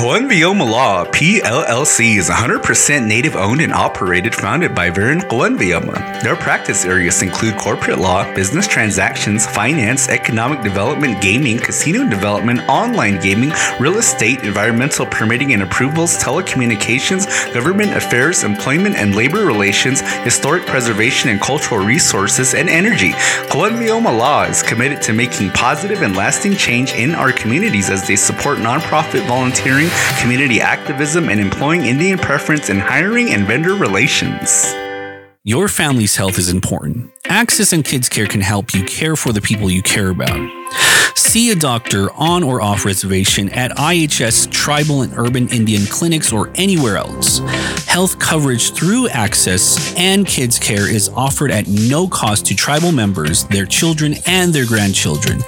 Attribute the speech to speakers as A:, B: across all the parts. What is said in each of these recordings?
A: Coenvioma Law PLLC is 100% native owned and operated, founded by Vern Coenvioma. Their practice areas include corporate law, business transactions, finance, economic development, gaming, casino development, online gaming, real estate, environmental permitting and approvals, telecommunications, government affairs, employment and labor relations, historic preservation and cultural resources, and energy. Coenvioma Law is committed to making positive and lasting change in our communities as they support nonprofit volunteering community activism, and employing Indian preference in hiring and vendor relations.
B: Your family's health is important. AHCCCS and Kids Care can help you care for the people you care about. See a doctor on or off reservation at IHS tribal and urban Indian clinics or anywhere else. Health coverage through AHCCCS and Kids Care is offered at no cost to tribal members, their children, and their grandchildren.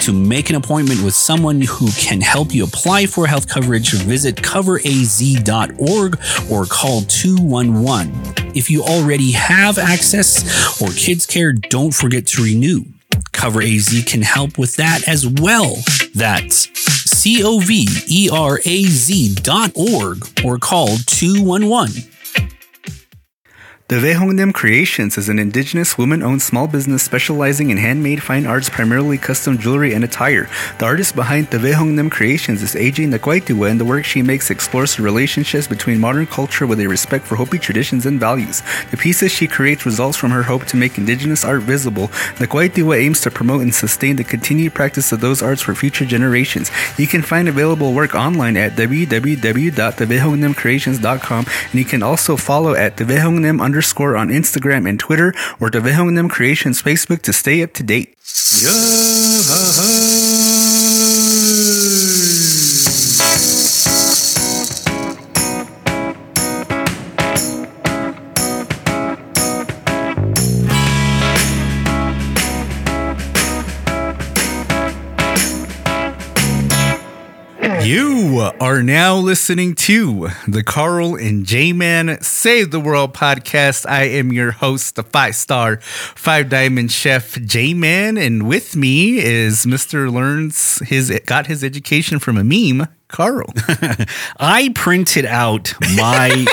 B: To make an appointment with someone who can help you apply for health coverage, visit coveraz.org or call 211. If you already have AHCCCS or kids care, don't forget to renew. Cover AZ can help with that as well. That's C O V E R A Z dot org or call 211.
A: The Vehongnem Creations is an indigenous woman owned small business specializing in handmade fine arts, primarily custom jewelry and attire. The artist behind the Vehongnem Creations is AJ Nakwaitiwa, and the work she makes explores the relationships between modern culture with a respect for Hopi traditions and values. The pieces she creates results from her hope to make indigenous art visible. Nakwaitiwa aims to promote and sustain the continued practice of those arts for future generations. You can find available work online at www.thevehongnemcreations.com, and you can also follow at the Vehongnem underscore on Instagram and Twitter or Vehongnem Creations Facebook to stay up to date. You are now listening to the Carl and J Man Save the World podcast. I am your host, the five star, five diamond chef J Man, and with me is Mr. Learns his got his education from a meme, Carl.
B: I printed out my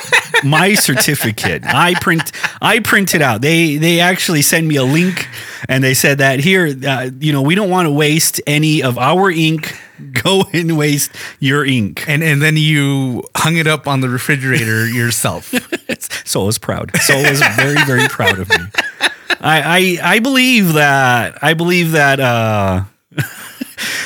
B: my certificate. I print I printed out. They they actually sent me a link and they said that here uh, you know, we don't want to waste any of our ink. Go and waste your ink.
A: And and then you hung it up on the refrigerator yourself.
B: so I was proud. So I was very, very proud of me. I, I I believe that I believe that uh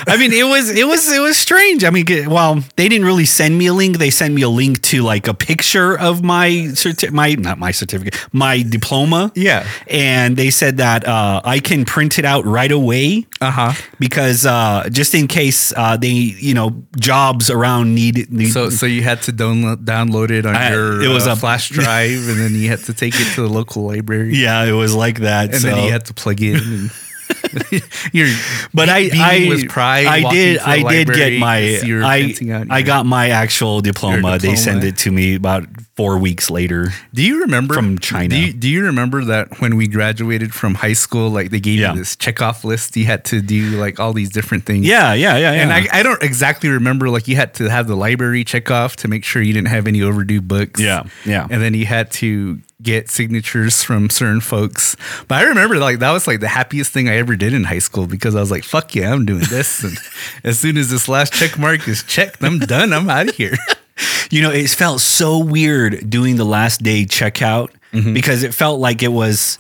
B: I mean, it was it was it was strange. I mean, well, they didn't really send me a link. They sent me a link to like a picture of my certi- my not my certificate, my diploma.
A: Yeah,
B: and they said that uh, I can print it out right away.
A: Uh huh.
B: Because uh, just in case uh, they you know jobs around need, need,
A: so so you had to download download it on I, your it was uh, a flash drive, and then you had to take it to the local library.
B: Yeah, it was like that,
A: and
B: so.
A: then you had to plug in. And-
B: Your but I I was pride. I did I did get my I I got my actual diploma. diploma. They sent it to me about four weeks later.
A: Do you remember
B: from China?
A: Do you, do you remember that when we graduated from high school, like they gave yeah. you this checkoff list, you had to do like all these different things.
B: Yeah, yeah, yeah. yeah.
A: And I, I don't exactly remember like you had to have the library check off to make sure you didn't have any overdue books.
B: Yeah, yeah.
A: And then you had to get signatures from certain folks. But I remember like that was like the happiest thing I ever did in high school because I was like, fuck yeah, I'm doing this. and as soon as this last check mark is checked, I'm done. I'm out of here.
B: you know, it felt so weird doing the last day checkout mm-hmm. because it felt like it was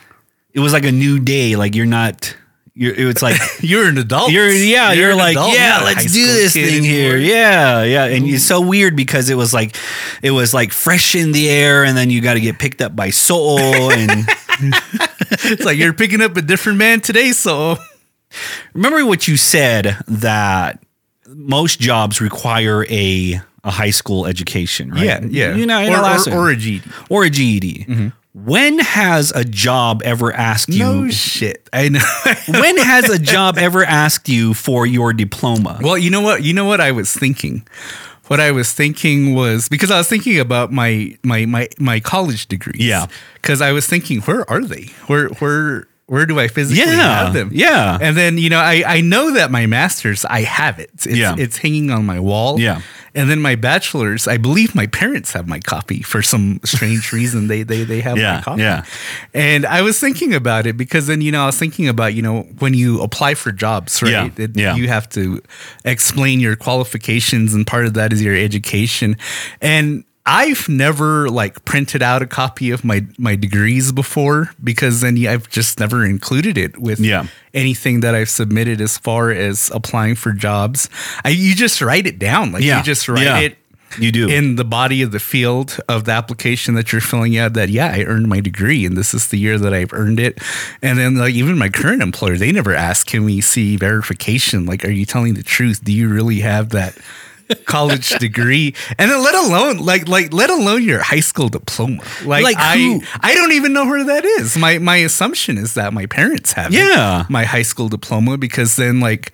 B: it was like a new day. Like you're not you're, it's like
A: you're an adult.
B: You're yeah. You're, you're like yeah. Let's do this thing here. Yeah, yeah. And Ooh. it's so weird because it was like it was like fresh in the air, and then you got to get picked up by soul, and
A: it's like you're picking up a different man today. So
B: remember what you said that most jobs require a a high school education, right?
A: Yeah, yeah.
B: You know,
A: or, or, or, a GED.
B: Or a GED. Mm-hmm. When has a job ever asked you?
A: No shit. I know.
B: when has a job ever asked you for your diploma?
A: Well, you know what? You know what I was thinking. What I was thinking was because I was thinking about my my my my college degrees.
B: Yeah.
A: Because I was thinking, where are they? Where where Where do I physically
B: Yeah,
A: have them?
B: yeah.
A: And then, you know, I, I know that my master's, I have it. It's,
B: Yeah.
A: it's hanging on my wall.
B: Yeah.
A: And then my bachelor's, I believe my parents have my copy for some strange reason. They they they have
B: Yeah,
A: my copy.
B: yeah.
A: And I was thinking about it because then, you know, I was thinking about, you know, when you apply for jobs, right?
B: Yeah,
A: it-
B: yeah.
A: You have to explain your qualifications, and part of that is your education. And I've never like printed out a copy of my my degrees before because then I've just never included it with
B: Yeah.
A: anything that I've submitted as far as applying for jobs. I, you just write it down, like
B: Yeah,
A: you just write
B: yeah.
A: it
B: You do.
A: in the body of the field of the application that you're filling out that yeah i earned my degree and this is the year that i've earned it and then like even my current employer they never ask can we see verification like are you telling the truth do you really have that college degree. And then let alone like like let alone your high school diploma. Like,
B: Like
A: i
B: who-
A: i don't even know where that is. My my assumption is that my parents have it,
B: Yeah.
A: my high school diploma because then like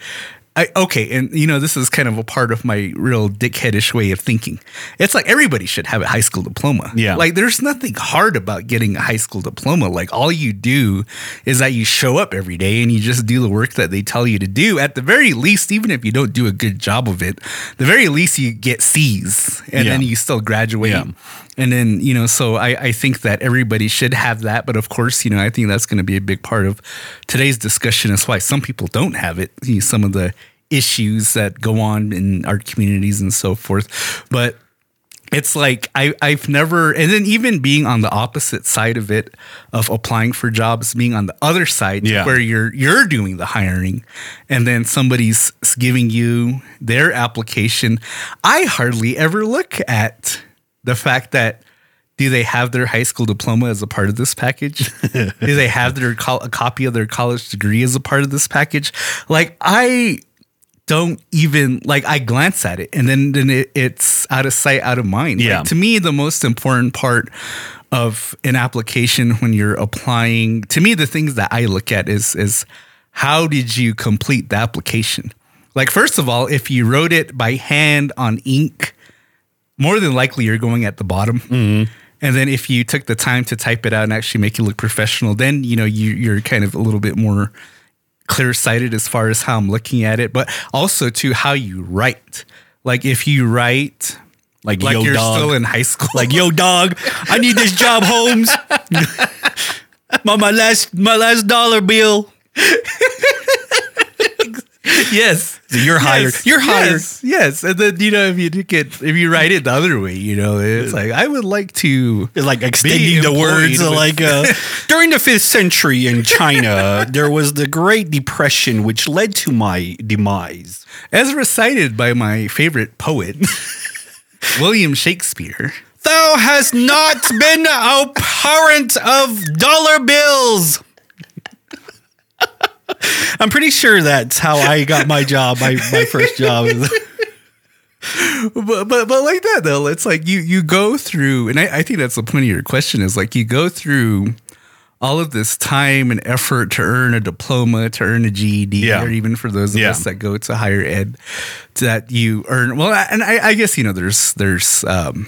A: I, okay, and you know this is kind of a part of my real dickheadish way of thinking. It's like everybody should have a high school diploma.
B: Yeah.
A: like there's nothing hard about getting a high school diploma. Like all you do is that you show up every day and you just do the work that they tell you to do. At the very least, even if you don't do a good job of it, the very least you get C's and
B: Yeah.
A: then you still graduate.
B: Yeah.
A: And then, you know, so I, I think that everybody should have that. But of course, you know, I think that's going to be a big part of today's discussion is why some people don't have it. You know, some of the issues that go on in our communities and so forth. But it's like I, I've never, and then even being on the opposite side of it, of applying for jobs, being on the other side
B: Yeah.
A: where you're you're doing the hiring, and then somebody's giving you their application. I hardly ever look at the fact that do they have their high school diploma as a part of this package? do they have their col- a copy of their college degree as a part of this package? Like I don't even like I glance at it and then then it, it's out of sight, out of mind.
B: Yeah.
A: Like, to me, the most important part of an application when you're applying, to me, the things that I look at is is how did you complete the application? Like first of all, if you wrote it by hand on ink, more than likely you're going at the bottom. Mm-hmm. And then if you took the time to type it out and actually make it look professional, then you know you you're kind of a little bit more clear sighted as far as how I'm looking at it, but also to how you write. Like if you write
B: like,
A: like
B: yo,
A: you're
B: dog.
A: still in high school,
B: like, yo, dog, I need this job, Holmes. my, my last my last dollar bill.
A: Yes,
B: You're hired.
A: Yes,
B: You're hired.
A: Yes, yes. And then you know if you get if you write it the other way, you know it's like I would like to.
B: It's like extending the words
A: with-
B: like uh, during the fifth century in China, there was the Great Depression, which led to my demise.
A: As recited by my favorite poet, William Shakespeare.
B: Thou hast not been a parent of dollar bills. I'm pretty sure that's how I got my job, my, my first job.
A: but but but like that though, it's like you you go through, and I, I think that's the point of your question is like you go through all of this time and effort to earn a diploma, to earn a GED,
B: Yeah.
A: or even for those of
B: Yeah.
A: us that go to higher ed, that you earn. Well, and I, I guess you know there's there's um.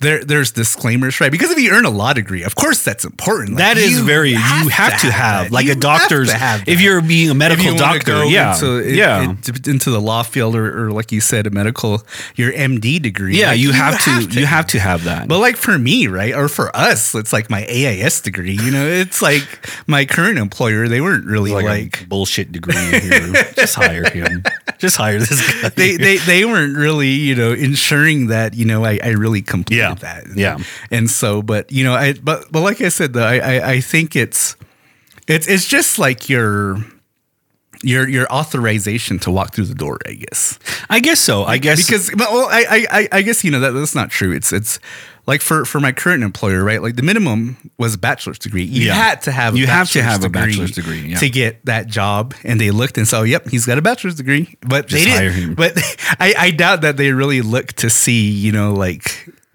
A: There, there's disclaimers, right? Because if you earn a law degree, of course that's important. Like,
B: That is
A: you
B: very, you have to have, like
A: You
B: a doctor's,
A: have to have
B: if you're being a medical
A: you
B: doctor,
A: go
B: yeah.
A: into,
B: yeah.
A: it- into the law field or, or like you said, a medical, your MD degree.
B: yeah,
A: like,
B: you, have, to, you have to have that.
A: But like for me, right, or for us, it's like my AIS degree. You know, it's like my current employer. They weren't really
B: like,
A: like,
B: a bullshit degree here. Just hire him. Just hire this guy.
A: they, they they weren't really you know ensuring that you know I, I really completed
B: Yeah.
A: that.
B: Yeah.
A: And so, but you know, I but but like I said, though, I I, I think it's it's it's just like your. Your your authorization to walk through the door, I guess.
B: I guess so. I guess
A: because but, well, I, I I- I guess you know that that's not true. It's it's like for for my current employer, right? Like the minimum was a bachelor's degree. You
B: Yeah.
A: had to have a
B: You have to have a bachelor's degree, yeah.
A: to get that job. And they looked and "Oh, yep, he's got a bachelor's degree." But
B: Just
A: they
B: hire
A: didn't.
B: him.
A: But I I doubt that they really looked to see you know like.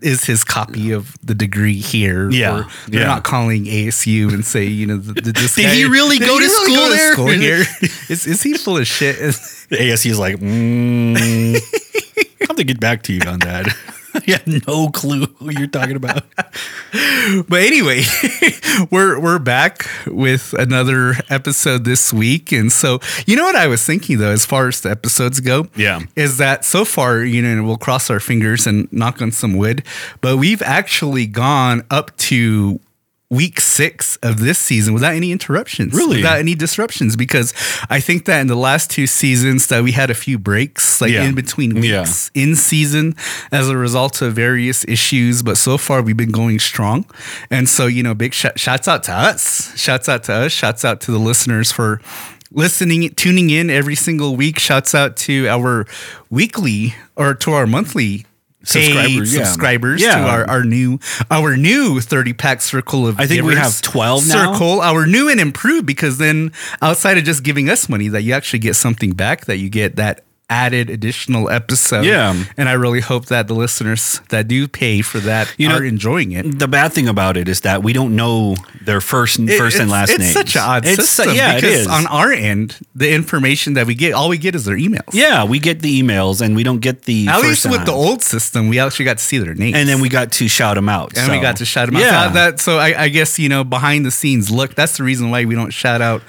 A: Is his copy of the degree here?
B: Yeah,
A: Or they're
B: yeah.
A: not calling ASU and say, you know, th- th- this
B: Did
A: guy-
B: he really
A: did
B: go
A: he
B: to
A: really
B: school there?
A: school here? is, is he full of shit?
B: the ASC is like, mm, I have to get back to you on that. I have no clue who you're talking about.
A: but anyway, we're we're back with another episode this week, and so you know what I was thinking though, as far as the episodes go,
B: Yeah.
A: is that so far you know we'll cross our fingers and knock on some wood, but we've actually gone up to week six of this season without any interruptions
B: Really?
A: without any disruptions because i think that in the last two seasons that we had a few breaks like
B: Yeah.
A: in between
B: Yeah.
A: weeks in season as a result of various issues but so far we've been going strong and so you know big sh- shouts out to us shouts out to us shouts out to the listeners for listening tuning in every single week shouts out to our weekly or to our monthly
B: Subscribers, yeah.
A: subscribers
B: Yeah.
A: to our, our new our new 30 pack circle of
B: I think we have 12 now.
A: circle our new and improved because then outside of just giving us money that you actually get something back that you get that added additional episode
B: Yeah.
A: and i really hope that the listeners that do pay for that
B: You know,
A: are enjoying it
B: The bad thing about it is that we don't know their first
A: It-
B: first and
A: it's-
B: last
A: it's
B: names.
A: such an odd
B: It's su-
A: system
B: yeah,
A: because on our end the information that we get all we get is their emails
B: yeah, we get the emails and we don't get the
A: at least with the old system we actually got to see their names
B: and then we got to shout them out.
A: and
B: so.
A: we got to shout them out.
B: Yeah.
A: So that so I, I guess you know behind the scenes look. That's the reason why we don't shout out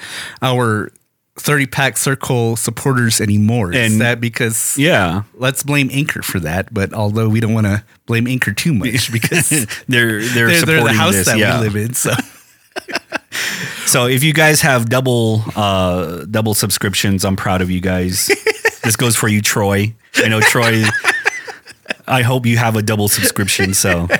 A: our thirty pack circle supporters anymore.
B: And-
A: that because
B: yeah.
A: let's blame Anchor for that. But although we don't want to blame Anchor too much because they're,
B: They're they're,
A: they're the house
B: this.
A: that
B: yeah.
A: we live in. So
B: So if you guys have double uh double subscriptions, I'm proud of you guys. this goes for you, Troy. I know Troy. I hope you have a double subscription. So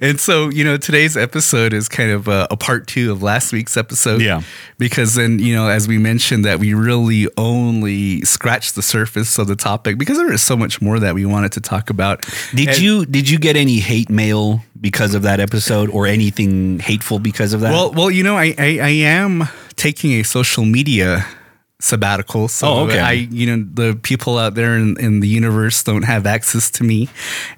A: and so you know today's episode is kind of a, a part two of last week's episode.
B: Yeah.
A: because then you know as we mentioned that we really only scratched the surface of the topic because there is so much more that we wanted to talk about.
B: did
A: And-
B: you did you get any hate mail because of that episode or anything hateful because of that?
A: Well, well, you know, I, I, I am taking a social media sabbatical. So
B: Oh, okay.
A: I, you know, the people out there in, in the universe don't have access to me.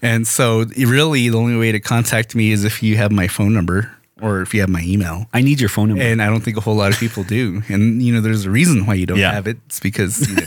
A: And so really the only way to contact me is if you have my phone number or if you have my email.
B: I need your phone number.
A: And I don't think a whole lot of people do. And, you know, there's a reason why you don't
B: Yeah.
A: have it. It's because you know,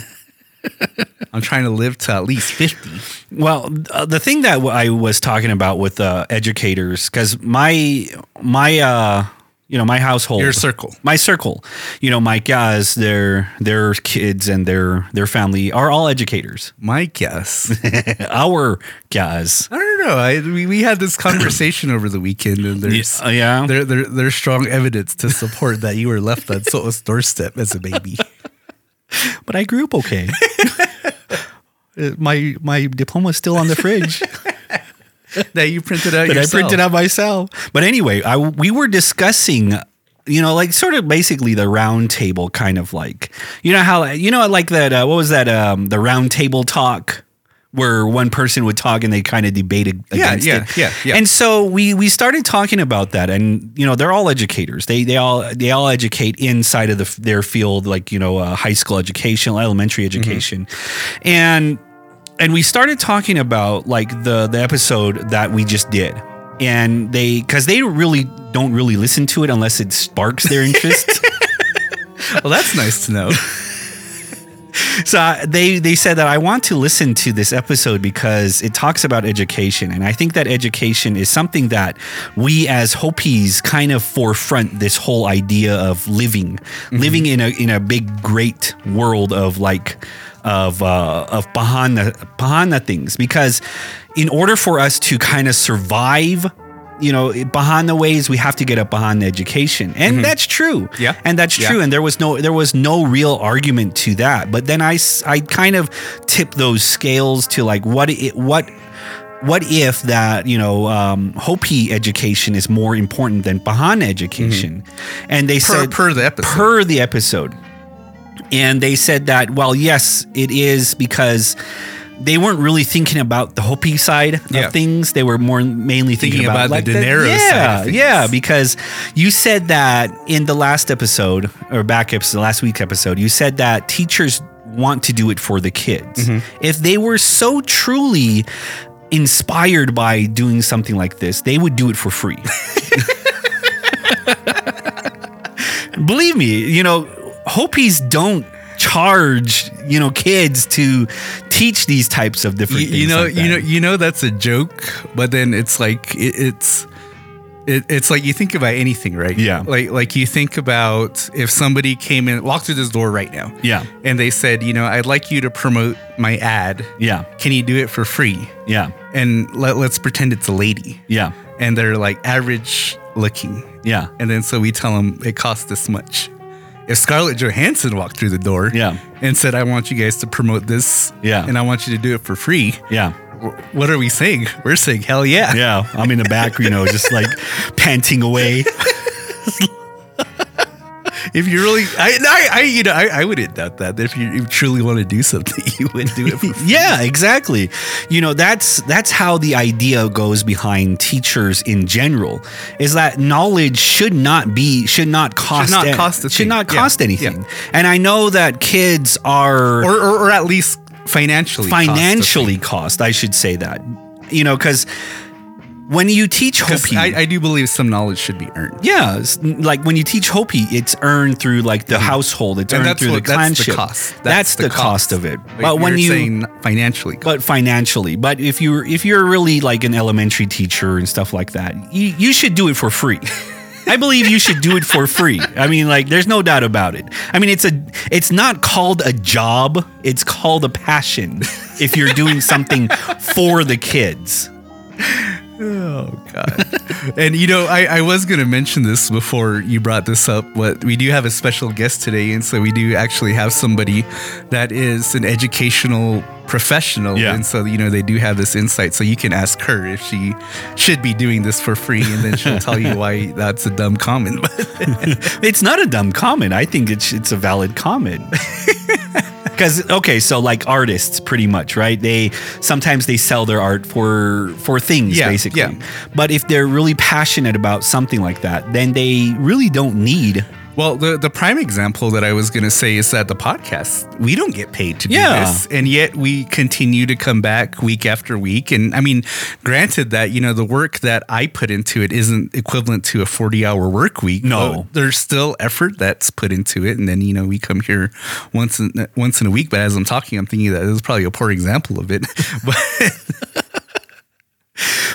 A: I'm trying to live to at least 50.
B: Well, uh, the thing that I was talking about with uh, educators, because my my uh, you know my household,
A: Your circle.
B: my circle, you know my guys, their their kids and their their family are all educators.
A: My guess.
B: Our guys,
A: I don't know. I, we, we had this conversation over the weekend, and there's
B: Uh, yeah.
A: there, there there's strong evidence to support that you were left on Soto's doorstep as a baby.
B: but I grew up okay. Uh, my my diploma is still on the fridge.
A: that you printed out
B: that
A: yourself.
B: I printed out myself. But anyway, I we were discussing, you know, like sort of basically the round table kind of like, you know how you know like that uh, what was that um the round table talk where one person would talk and they kind of debated
A: Yeah,
B: against
A: yeah,
B: it.
A: yeah, yeah.
B: And so we we started talking about that and you know, they're all educators. They they all they all educate inside of the, their field like, you know, uh, high school education, elementary
A: Mm-hmm.
B: education. And and we started talking about like the the episode that we just did. And they because they really don't really listen to it unless it sparks their interest.
A: Well, that's nice to know.
B: so uh, they they said that i want to listen to this episode because it talks about education. And i think that education is something that we as hopis kind of forefront this whole idea of living living in a in a big great world of like of uh, of bahana bahana things because in order for us to kind of survive you know behind the ways we have to get up behind the education and that's true
A: Yeah.
B: and that's
A: Yeah.
B: true and there was no there was no real argument to that but then i i kind of tip those scales to like what it what what if that you know um, Hopi education is more important than Bahana education? And they
A: Per,
B: said
A: per the episode.
B: per the episode. And they said that, well, yes, it is because they weren't really thinking about the Hopi side
A: Yeah.
B: of things. They were more mainly thinking,
A: Thinking
B: about,
A: about the
B: like
A: dinero
B: yeah,
A: side of things.
B: Yeah, because you said that in the last episode or back episode, last week's episode, you said that teachers want to do it for the kids.
A: Mm-hmm.
B: If they were so truly inspired by doing something like this, they would do it for free. Believe me, you know, Hopis don't charge you know kids to teach these types of different
A: you,
B: things.
A: you know
B: like
A: you know you know that's a joke but then it's like it, it's it, it's like you think about anything right
B: Yeah.
A: like like you think about if somebody came in walked through this door right now
B: Yeah.
A: and they said you know i'd like you to promote my ad
B: Yeah.
A: can you do it for free
B: Yeah.
A: and let, let's pretend it's a lady
B: Yeah.
A: and they're like average looking
B: Yeah.
A: and then so we tell them it costs this much if Scarlett Johansson walked through the door
B: Yeah.
A: and said, I want you guys to promote this
B: Yeah.
A: and I want you to do it for free,
B: Yeah.
A: wh- what are we saying? We're saying, hell yeah.
B: Yeah. I'm in the back, you know, just like panting away.
A: If you really, I, I, I you know, I, I wouldn't doubt that. If you, you truly want to do something, you would do it.
B: Yeah, exactly. You know, that's that's how the idea goes behind teachers in general. Is that knowledge should not be should not cost
A: not
B: an-
A: cost
B: should not
A: Yeah,
B: cost anything.
A: yeah.
B: And I know that kids are
A: Or, or, or at least financially.
B: financially
A: thing.
B: cost, I should say that. You know, cuz when you teach Hopi
A: I, I do believe some knowledge should be earned.
B: yeah, like when you teach Hopi, it's earned through like the household. It's
A: And
B: earned through
A: what-
B: the
A: that's the cost.
B: That's,
A: That's
B: the,
A: the
B: cost.
A: cost.
B: of it.
A: Like
B: but when
A: you're
B: you
A: saying financially,
B: but financially. But if you're if you're really like an elementary teacher and stuff like that, you, you should do it for free. I believe you should do it for free. I mean, like, there's no doubt about it. I mean, it's a it's not called a job; it's called a passion. If you're doing something for the kids,
A: Oh God! and you know, I, I was gonna mention this before you brought this up, but we do have a special guest today, and so we do actually have somebody that is an educational professional,
B: Yeah.
A: and so you know they do have this insight. So you can ask her if she should be doing this for free, and then she'll tell you why that's a dumb comment. But
B: it's not a dumb comment. I think it's it's a valid comment. Because okay, so like artists, pretty much, right? They sometimes they sell their art for for things,
A: Yeah,
B: basically.
A: yeah.
B: But if they're really passionate about something like that, then they really don't need.
A: Well, the the prime example that I was going to say is that the podcast we don't get paid to do
B: Yeah.
A: this, and yet we continue to come back week after week. And I mean, granted that you know the work that I put into it isn't equivalent to a forty hour work week.
B: No.
A: there's still effort that's put into it, and then you know we come here once in, once in a week. But as I'm talking, I'm thinking that this is probably a poor example of it. but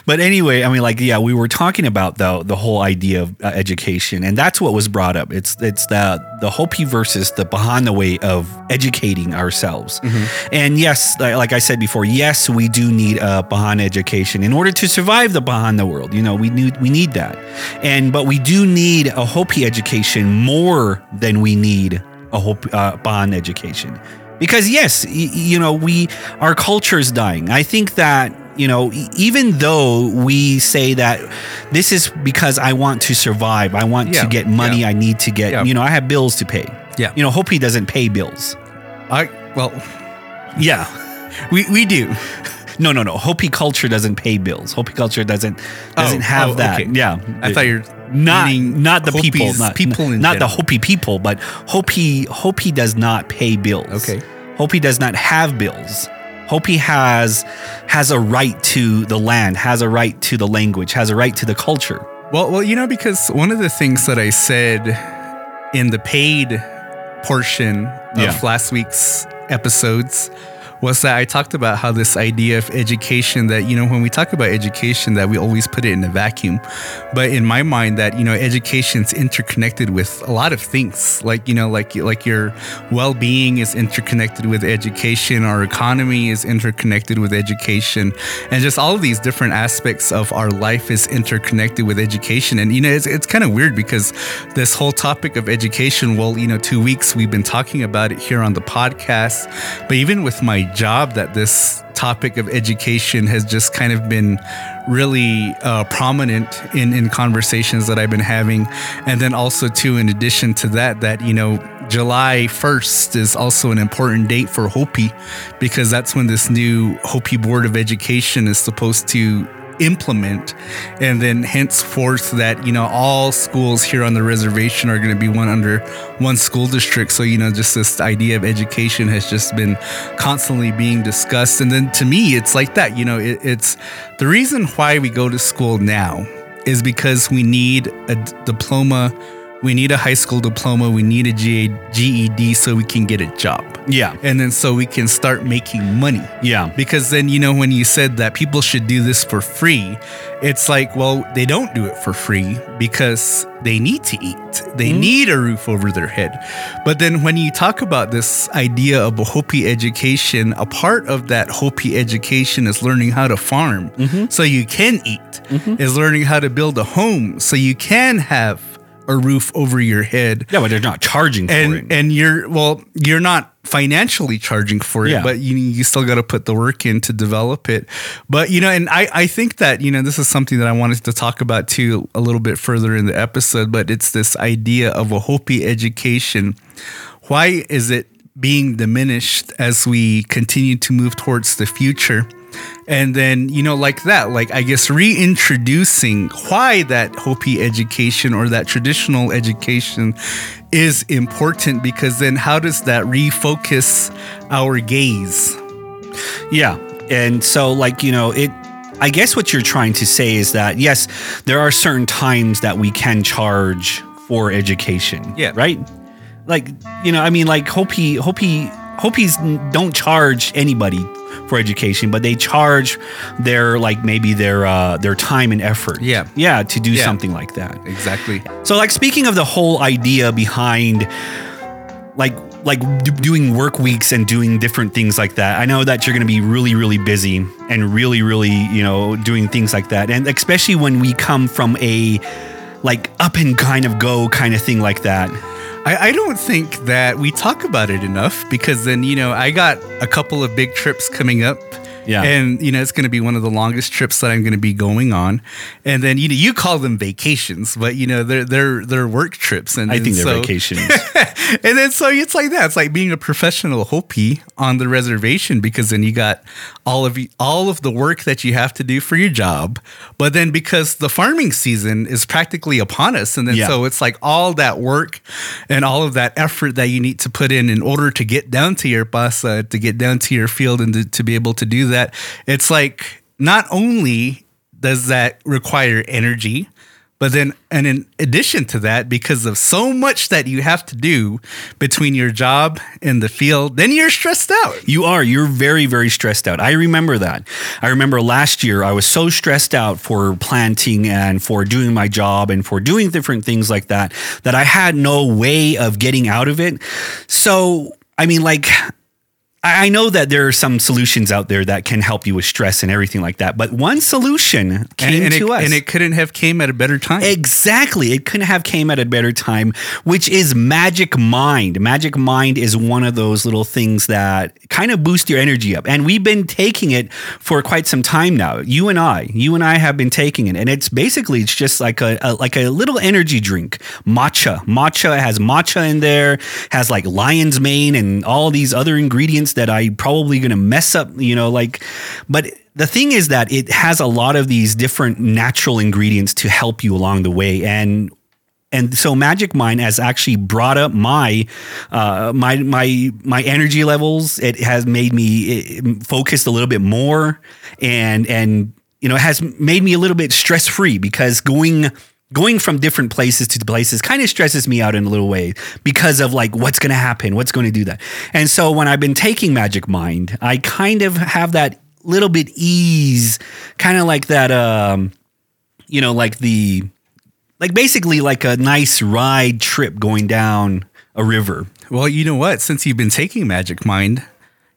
B: But anyway, I mean, like, yeah, we were talking about the the whole idea of uh, education, and that's what was brought up. It's it's the the Hopi versus the Bahana way of educating ourselves. And yes, like I said before, yes, we do need a Bahana education in order to survive the Bahana world. You know, we need we need that, and but we do need a Hopi education more than we need a Hopi uh, Bahana education because yes y- you know we our culture is dying i think that you know even though we say that this is because i want to survive i want to get money
A: yeah.
B: i need to get
A: Yeah.
B: you know i have bills to pay
A: Yeah.
B: you know hopi doesn't pay bills
A: I well,
B: yeah
A: we we do.
B: no no no hopi culture doesn't pay bills hopi culture doesn't oh, doesn't
A: Oh,
B: have
A: oh,
B: that
A: okay.
B: yeah
A: I thought you're
B: not not the people not
A: people
B: not the. Hopi people but Hopi Hopi does not pay bills
A: Okay.
B: Hopi does not have bills Hopi has has a right to the land has a right to the language has a right to the culture
A: Well, well, you know, because one of the things that I said in the paid portion of
B: Yeah.
A: last week's episodes was that I talked about how this idea of education that, you know, when we talk about education, that we always put it in a vacuum. But in my mind, that, you know, education's interconnected with a lot of things. Like, you know, like like your well-being is interconnected with education, our economy is interconnected with education, and just all of these different aspects of our life is interconnected with education. And you know, it's it's kind of weird because this whole topic of education, well, you know, two weeks we've been talking about it here on the podcast, but even with my job, that this topic of education has just kind of been really uh, prominent in in conversations that I've been having, and then also too, in addition to that, that you know. July 1st is also an important date for Hopi because that's when this new Hopi Board of Education is supposed to implement and then henceforth that you know all schools here on the reservation are going to be one under one school district. So you know just this idea of education has just been constantly being discussed. And then to me it's like that you know it, it's the reason why we go to school now is because we need a diploma we need a high school diploma, we need a GED so we can get a job.
B: Yeah.
A: And then so we can start making money.
B: Yeah.
A: Because then, you know, when you said that people should do this for free, it's like, well, they don't do it for free because they need to eat. They mm-hmm. need a roof over their head. But then when you talk about this idea of a Hopi education, a part of that Hopi education is learning how to farm mm-hmm. so you can eat, mm-hmm. is learning how to build a home so you can have a roof over your head.
B: Yeah, but they're not charging for
A: and,
B: it.
A: And you're well, you're not financially charging for it,
B: yeah.
A: but you you still got to put the work in to develop it. But you know, and I I think that you know this is something that I wanted to talk about too a little bit further in the episode. But it's this idea of a Hopi education. Why is it being diminished as we continue to move towards the future? And then you know like that like i guess reintroducing why that hopi education or that traditional education is important because then how does that refocus our gaze
B: yeah and so like you know it I guess what you're trying to say is that yes, there are certain times that we can charge for education.
A: Yeah.
B: Right? Like, you know, I mean like Hopi Hopi Hopis don't charge anybody for education, but they charge their like maybe their uh, their time and effort.
A: Yeah,
B: yeah, to do
A: yeah.
B: something like that.
A: Exactly.
B: So like speaking of the whole idea behind like like doing work weeks and doing different things like that. I know that you're going to be really really busy and really really, you know, doing things like that. And especially when we come from a like up and kind of go kind of thing like that.
A: I, I, don't think that we talk about it enough because then, you know, I got a couple of big trips coming up.
B: Yeah.
A: And, you know, it's going to be one of the longest trips that I'm going to be going on. And then, you know, you call them vacations, but, you know, they're, they're, they're work trips. And
B: I think
A: so,
B: they're vacations.
A: and then, so it's like that. It's like being a professional Hopi on the reservation because then you got all of, all of the work that you have to do for your job. But then because the farming season is practically upon us. And then, yeah. so it's like all that work and all of that effort that you need to put in in order to get down to your bus, uh, to get down to your field and to, to be able to do that. It's like not only does that require energy, but then, and in addition to that, because of so much that you have to do between your job and the field, then you're stressed out.
B: You are. You're very, very stressed out. I remember that. I remember last year, I was so stressed out for planting and for doing my job and for doing different things like that, that I had no way of getting out of it. So, I mean, like, I know that there are some solutions out there that can help you with stress and everything like that, but one solution came
A: and, and
B: to
A: it,
B: us,
A: and it couldn't have came at a better time.
B: Exactly, it couldn't have came at a better time, which is Magic Mind. Magic Mind is one of those little things that kind of boost your energy up, and we've been taking it for quite some time now. You and I, you and I have been taking it, and it's basically it's just like a, a like a little energy drink, matcha. Matcha has matcha in there, has like lion's mane and all these other ingredients that I probably going to mess up, you know, like, but the thing is that it has a lot of these different natural ingredients to help you along the way. And and so Magic Mind has actually brought up my uh, my my my energy levels. It has made me focused a little bit more, and and you know it has made me a little bit stress free because going going from different places to places kind of stresses me out in a little way because of like what's going to happen, what's going to do that. And so when I've been taking Magic Mind, I kind of have that little bit ease, kind of like that, um, you know, like the, like basically like a nice ride trip going down a river.
A: Well, you know what? Since you've been taking Magic Mind,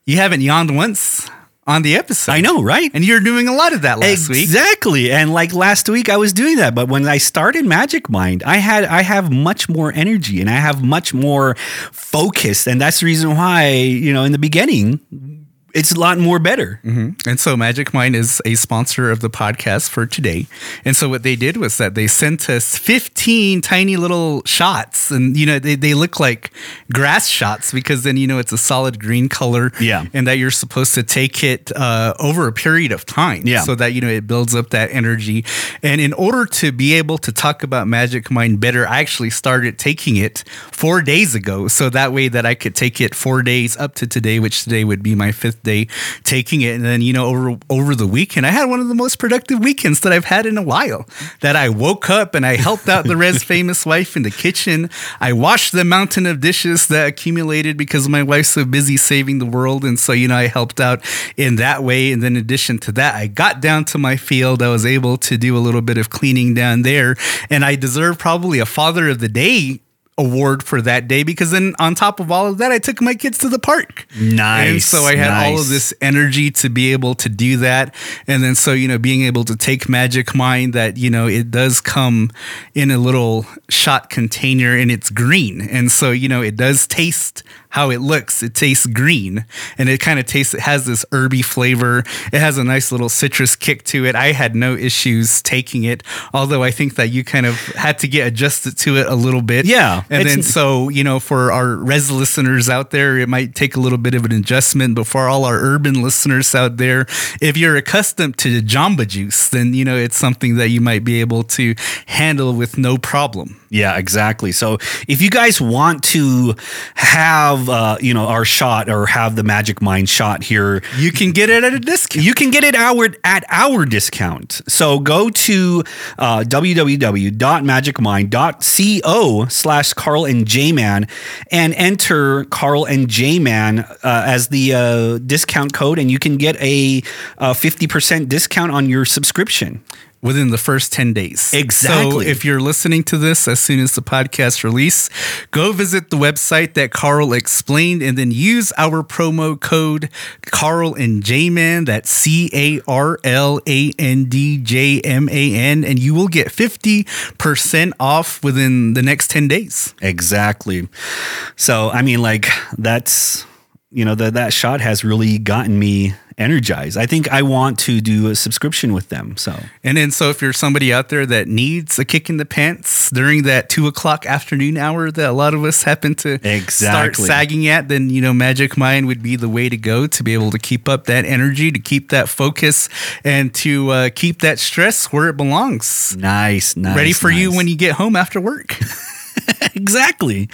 A: you haven't yawned once on the episode.
B: I know, right?
A: And you're doing a lot of that last
B: exactly.
A: week.
B: Exactly. And like last week I was doing that, but when I started Magic Mind, I had I have much more energy and I have much more focus and that's the reason why, you know, in the beginning it's a lot more better.
A: Mm-hmm. And so Magic Mind is a sponsor of the podcast for today. And so what they did was that they sent us 15 tiny little shots. And, you know, they, they look like grass shots because then, you know, it's a solid green color.
B: Yeah.
A: And that you're supposed to take it uh, over a period of time.
B: Yeah.
A: So that, you know, it builds up that energy. And in order to be able to talk about Magic Mind better, I actually started taking it four days ago. So that way that I could take it four days up to today, which today would be my fifth birthday taking it. And then, you know, over over the weekend, I had one of the most productive weekends that I've had in a while. That I woke up and I helped out the Res famous wife in the kitchen. I washed the mountain of dishes that accumulated because my wife's so busy saving the world. And so, you know, I helped out in that way. And then in addition to that, I got down to my field. I was able to do a little bit of cleaning down there. And I deserve probably a father of the day award for that day because then on top of all of that, I took my kids to the park.
B: Nice.
A: And so I had
B: nice.
A: all of this energy to be able to do that. And then so, you know, being able to take Magic Mind that, you know, it does come in a little shot container and it's green. And so, you know, it does taste how it looks. It tastes green and it kind of tastes, it has this herby flavor. It has a nice little citrus kick to it. I had no issues taking it, although I think that you kind of had to get adjusted to it a little bit.
B: Yeah.
A: And then, so, you know, for our res listeners out there, it might take a little bit of an adjustment. But for all our urban listeners out there, if you're accustomed to Jamba Juice, then, you know, it's something that you might be able to handle with no problem.
B: Yeah, exactly. So if you guys want to have, uh, you know, our shot or have the Magic Mind shot here,
A: You can get it at a discount.
B: you can get it our, at our discount. So go to uh, www.magicmind.co slash Carl and J-Man and enter Carl and J-Man uh, as the uh, discount code and you can get a uh, 50% discount on your subscription.
A: Within the first 10 days.
B: Exactly.
A: So if you're listening to this as soon as the podcast release, go visit the website that Carl explained and then use our promo code Carl and J-Man. That's C A R L A N D J M A N and you will get 50% off within the next 10 days.
B: Exactly. So I mean, like that's you know that that shot has really gotten me energized. I think I want to do a subscription with them. So
A: And then, so if you're somebody out there that needs a kick in the pants during that two o'clock afternoon hour that a lot of us happen to start sagging at, then, you know, Magic Mind would be the way to go to be able to keep up that energy, to keep that focus, and to uh, keep that stress where it belongs.
B: nice, nice.
A: Ready for you when you get home after work.
B: exactly.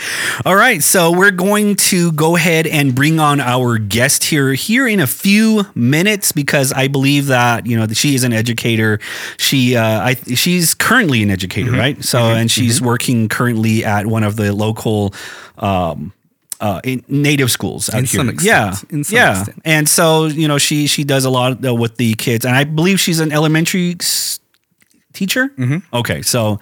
B: All right, so we're going to go ahead and bring on our guest here here in a few minutes because I believe that you know that she is an educator. She uh, I she's currently an educator, right? So and she's working currently at one of the local. Um, uh, in native schools out
A: In
B: here.
A: some extent.
B: yeah,
A: In some
B: yeah,
A: extent.
B: and so you know she she does a lot uh, with the kids, and I believe she's an elementary s- teacher. Mm-hmm. Okay, so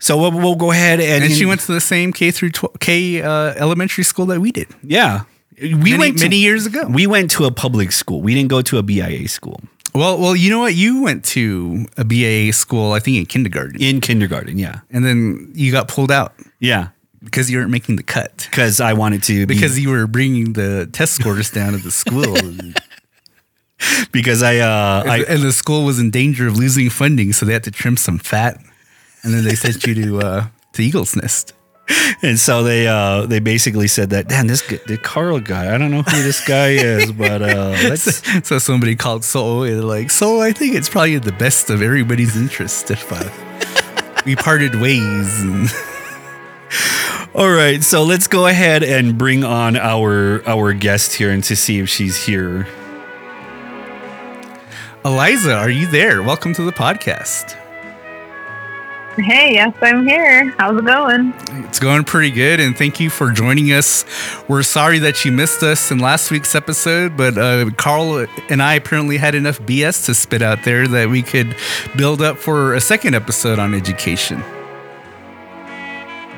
B: so we'll, we'll go ahead and
A: and she went to the same K through 12, K uh, elementary school that we did
B: Yeah. We
A: many,
B: went to,
A: many years ago.
B: We went to a public school. We didn't go to a BIA school
A: well, well, you know what? You went to a BIA school, I think, in kindergarten,
B: in kindergarten. Yeah.
A: and then you got pulled out.
B: Yeah.
A: because you weren't making the cut
B: Because I wanted to be-
A: because you were bringing the test scores down at the school
B: because I uh I
A: and the school was in danger of losing funding so they had to trim some fat and then they sent you to uh to Eagles Nest.
B: And so they uh they basically said that damn this the Carl guy I don't know who this guy is but uh let's
A: so somebody called so and like so I think it's probably the best of everybody's interest if uh, we parted ways. And
B: all right so let's go ahead and bring on our our guest here and to see if she's here.
A: Eliza are you there? Welcome to the podcast
C: Hey, yes, I'm here. How's it going?
A: It's going pretty good, and thank you for joining us. We're sorry that you missed us in last week's episode, but uh, Carl and I apparently had enough BS to spit out there that we could build up for a second episode on education.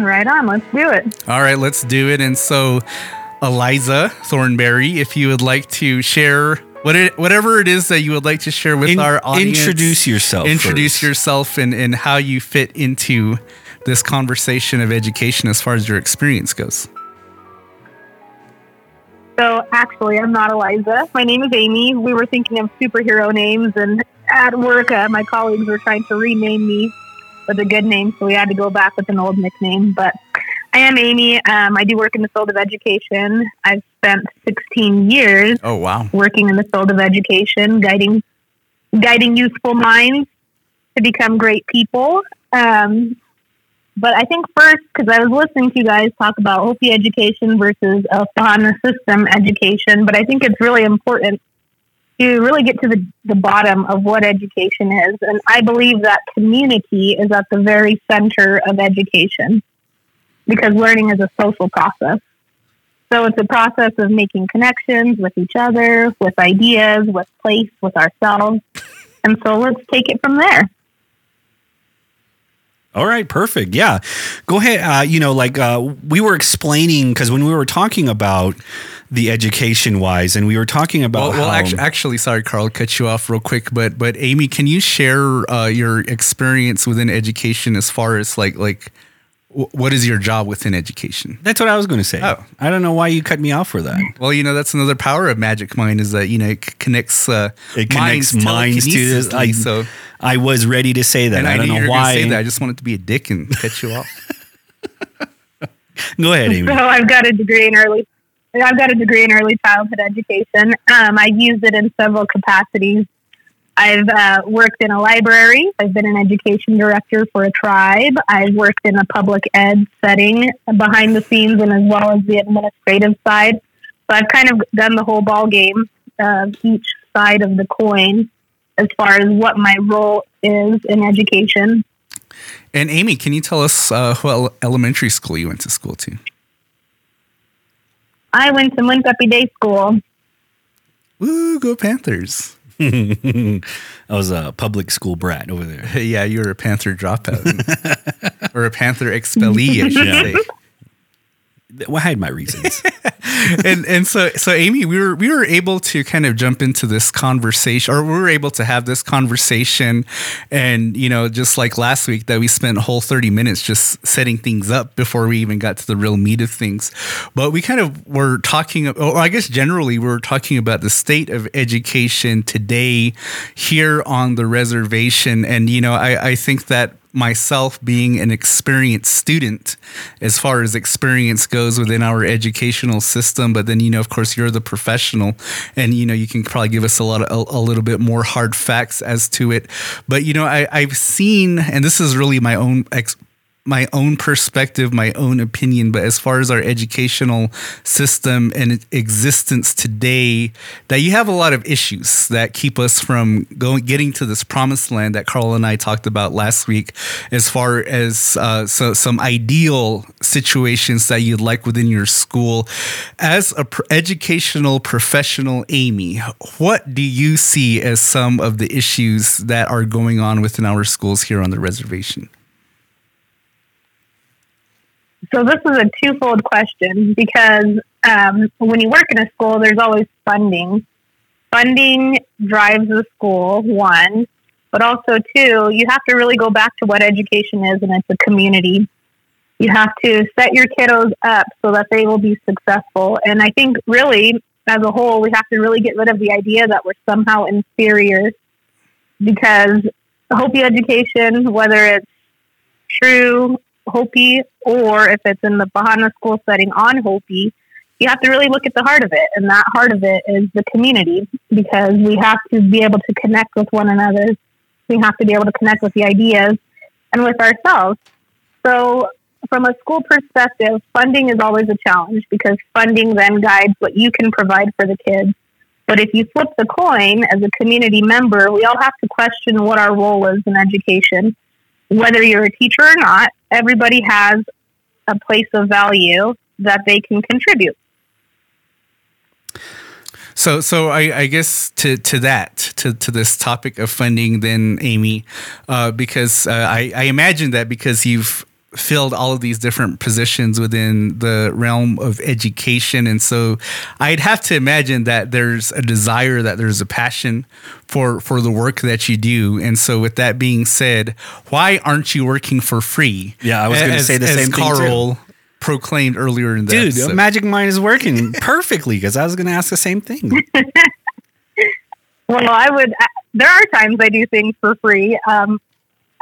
C: Right on. Let's do it.
A: All right, let's do it. And so, Eliza Thornberry, if you would like to share what it, whatever it is that you would like to share with
B: In-
A: our audience,
B: introduce yourself
A: Introduce
B: first.
A: yourself and, and how you fit into this conversation of education as far as your experience goes.
C: So, actually, I'm not Eliza. My name is Amy. We were thinking of superhero names, and at work, uh, my colleagues were trying to rename me with a good name, so we had to go back with an old nickname. But I am Amy. Um, I do work in the field of education. I've spent 16 years
A: Oh wow.
C: working in the field of education, guiding guiding youthful minds to become great people. Um, but I think first, because I was listening to you guys talk about Hopi education versus a Bahana system education, but I think it's really important to really get to the, the bottom of what education is. And I believe that community is at the very center of education because learning is a social process. So it's a process of making connections with each other, with ideas, with place, with ourselves. And so let's take it from there.
B: All right, perfect. Yeah. Go ahead. Uh, you know, like uh, we were explaining, because when we were talking about the education wise, and we were talking about.
A: Well, well
B: how,
A: actually, actually, sorry, Carl, cut you off real quick, but but Amy, can you share uh, your experience within education as far as like like what is your job within education?
B: That's what I was going to say. Oh. I don't know why you cut me off for that.
A: Well, you know, that's another power of Magic Mind is that, you know, it connects uh,
B: it connects minds, minds to this. I, so I was ready to say that. And I, I don't know why. Say
A: that. I just wanted to be a dick and cut you off.
B: Go ahead, Amy.
C: So I've got a degree in early I've got a degree in early childhood education. Um, I've used it in several capacities I've uh, worked in a library. I've been an education director for a tribe. I've worked in a public ed setting behind the scenes and as well as the administrative side. So I've kind of done the whole ball game of each side of the coin as far as what my role is in education.
A: And Amy, can you tell us uh, what elementary school you went to school to?
C: I went to Moenkopi Day School.
A: Woo, go Panthers.
B: I was a public school brat over there.
A: yeah, you were a Panther dropout. or a Panther expellee, I should yeah. say.
B: Well, I had my reasons.
A: and and so so Amy, we were we were able to kind of jump into this conversation, or we were able to have this conversation, and you know, just like last week that we spent a whole thirty minutes just setting things up before we even got to the real meat of things. But we kind of were talking, or I guess generally we were talking about the state of education today here on the reservation, and you know, I I think that myself being an experienced student as far as experience goes within our educational system but then you know of course you're the professional and you know you can probably give us a lot of a, a little bit more hard facts as to it. But you know I, i've seen and this is really my own ex- my own perspective, my own opinion, but as far as our educational system and existence today, that you have a lot of issues that keep us from going getting to this promised land that Carl and I talked about last week, as far as uh, so some ideal situations that you'd like within your school. As a pr- educational professional, Amy, what do you see as some of the issues that are going on within our schools here on the reservation?
C: So this is a twofold question because um, when you work in a school, there's always funding. Funding drives the school, one, but also two, you have to really go back to what education is, and it's a community. You have to set your kiddos up so that they will be successful. And I think really, as a whole, we have to really get rid of the idea that we're somehow inferior because Hopi education, whether it's true Hopi or if it's in the Bahana school setting on Hopi, you have to really look at the heart of it. And that heart of it is the community because we have to be able to connect with one another. We have to be able to connect with the ideas and with ourselves. So, from a school perspective, funding is always a challenge because funding then guides what you can provide for the kids. But if you flip the coin as a community member, we all have to question what our role is in education whether you're a teacher or not, everybody has a place of value that they can contribute.
A: So, so I, I, guess to to that to to this topic of funding, then Amy, uh, because uh, I, I imagine that because you've filled all of these different positions within the realm of education. And so I'd have to imagine that there's a desire, that there's a passion for, for the work that you do. And so with that being said, why aren't you working for free?
B: Yeah, I was going to say the same Carl thing. Too.
A: Proclaimed earlier in the
B: Dude, episode. Magic Mind is working perfectly because I was going to ask the same thing.
C: well, I would. There are times I do things for free. Um,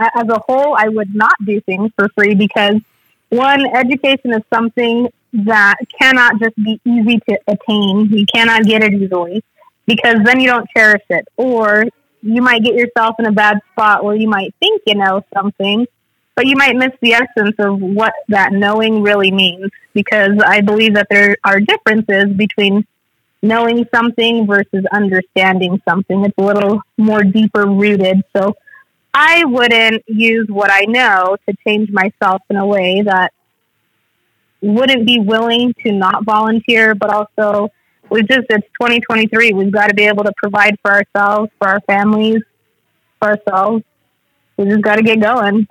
C: as a whole, I would not do things for free because one, education is something that cannot just be easy to attain. You cannot get it easily because then you don't cherish it. Or you might get yourself in a bad spot where you might think you know something, but you might miss the essence of what that knowing really means because I believe that there are differences between knowing something versus understanding something. It's a little more deeper rooted. So I wouldn't use what I know to change myself in a way that wouldn't be willing to not volunteer, but also we just it's 2023. We've got to be able to provide for ourselves, for our families, for ourselves. We just got to get going.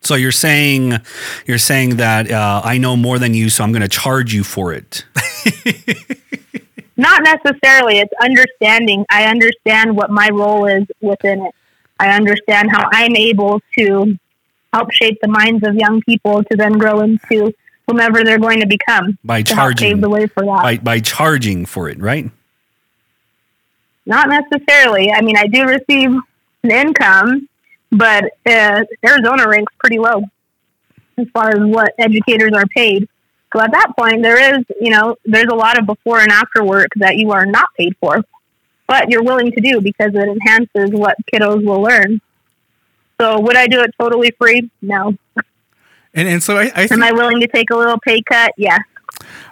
B: So you're saying you're saying that uh, I know more than you, so I'm going to charge you for it.
C: Not necessarily. It's understanding. I understand what my role is within it. I understand how I'm able to help shape the minds of young people to then grow into whomever they're going to become.
B: By
C: to
B: charging,
C: pave the way for that.
B: By by charging for it, right?
C: Not necessarily. I mean, I do receive an income, but uh, Arizona ranks pretty low as far as what educators are paid. So at that point, there is, you know, there's a lot of before and after work that you are not paid for, but you're willing to do because it enhances what kiddos will learn. So would I do it totally free? No.
A: And and so I, I think,
C: Am I willing to take a little pay cut? Yes.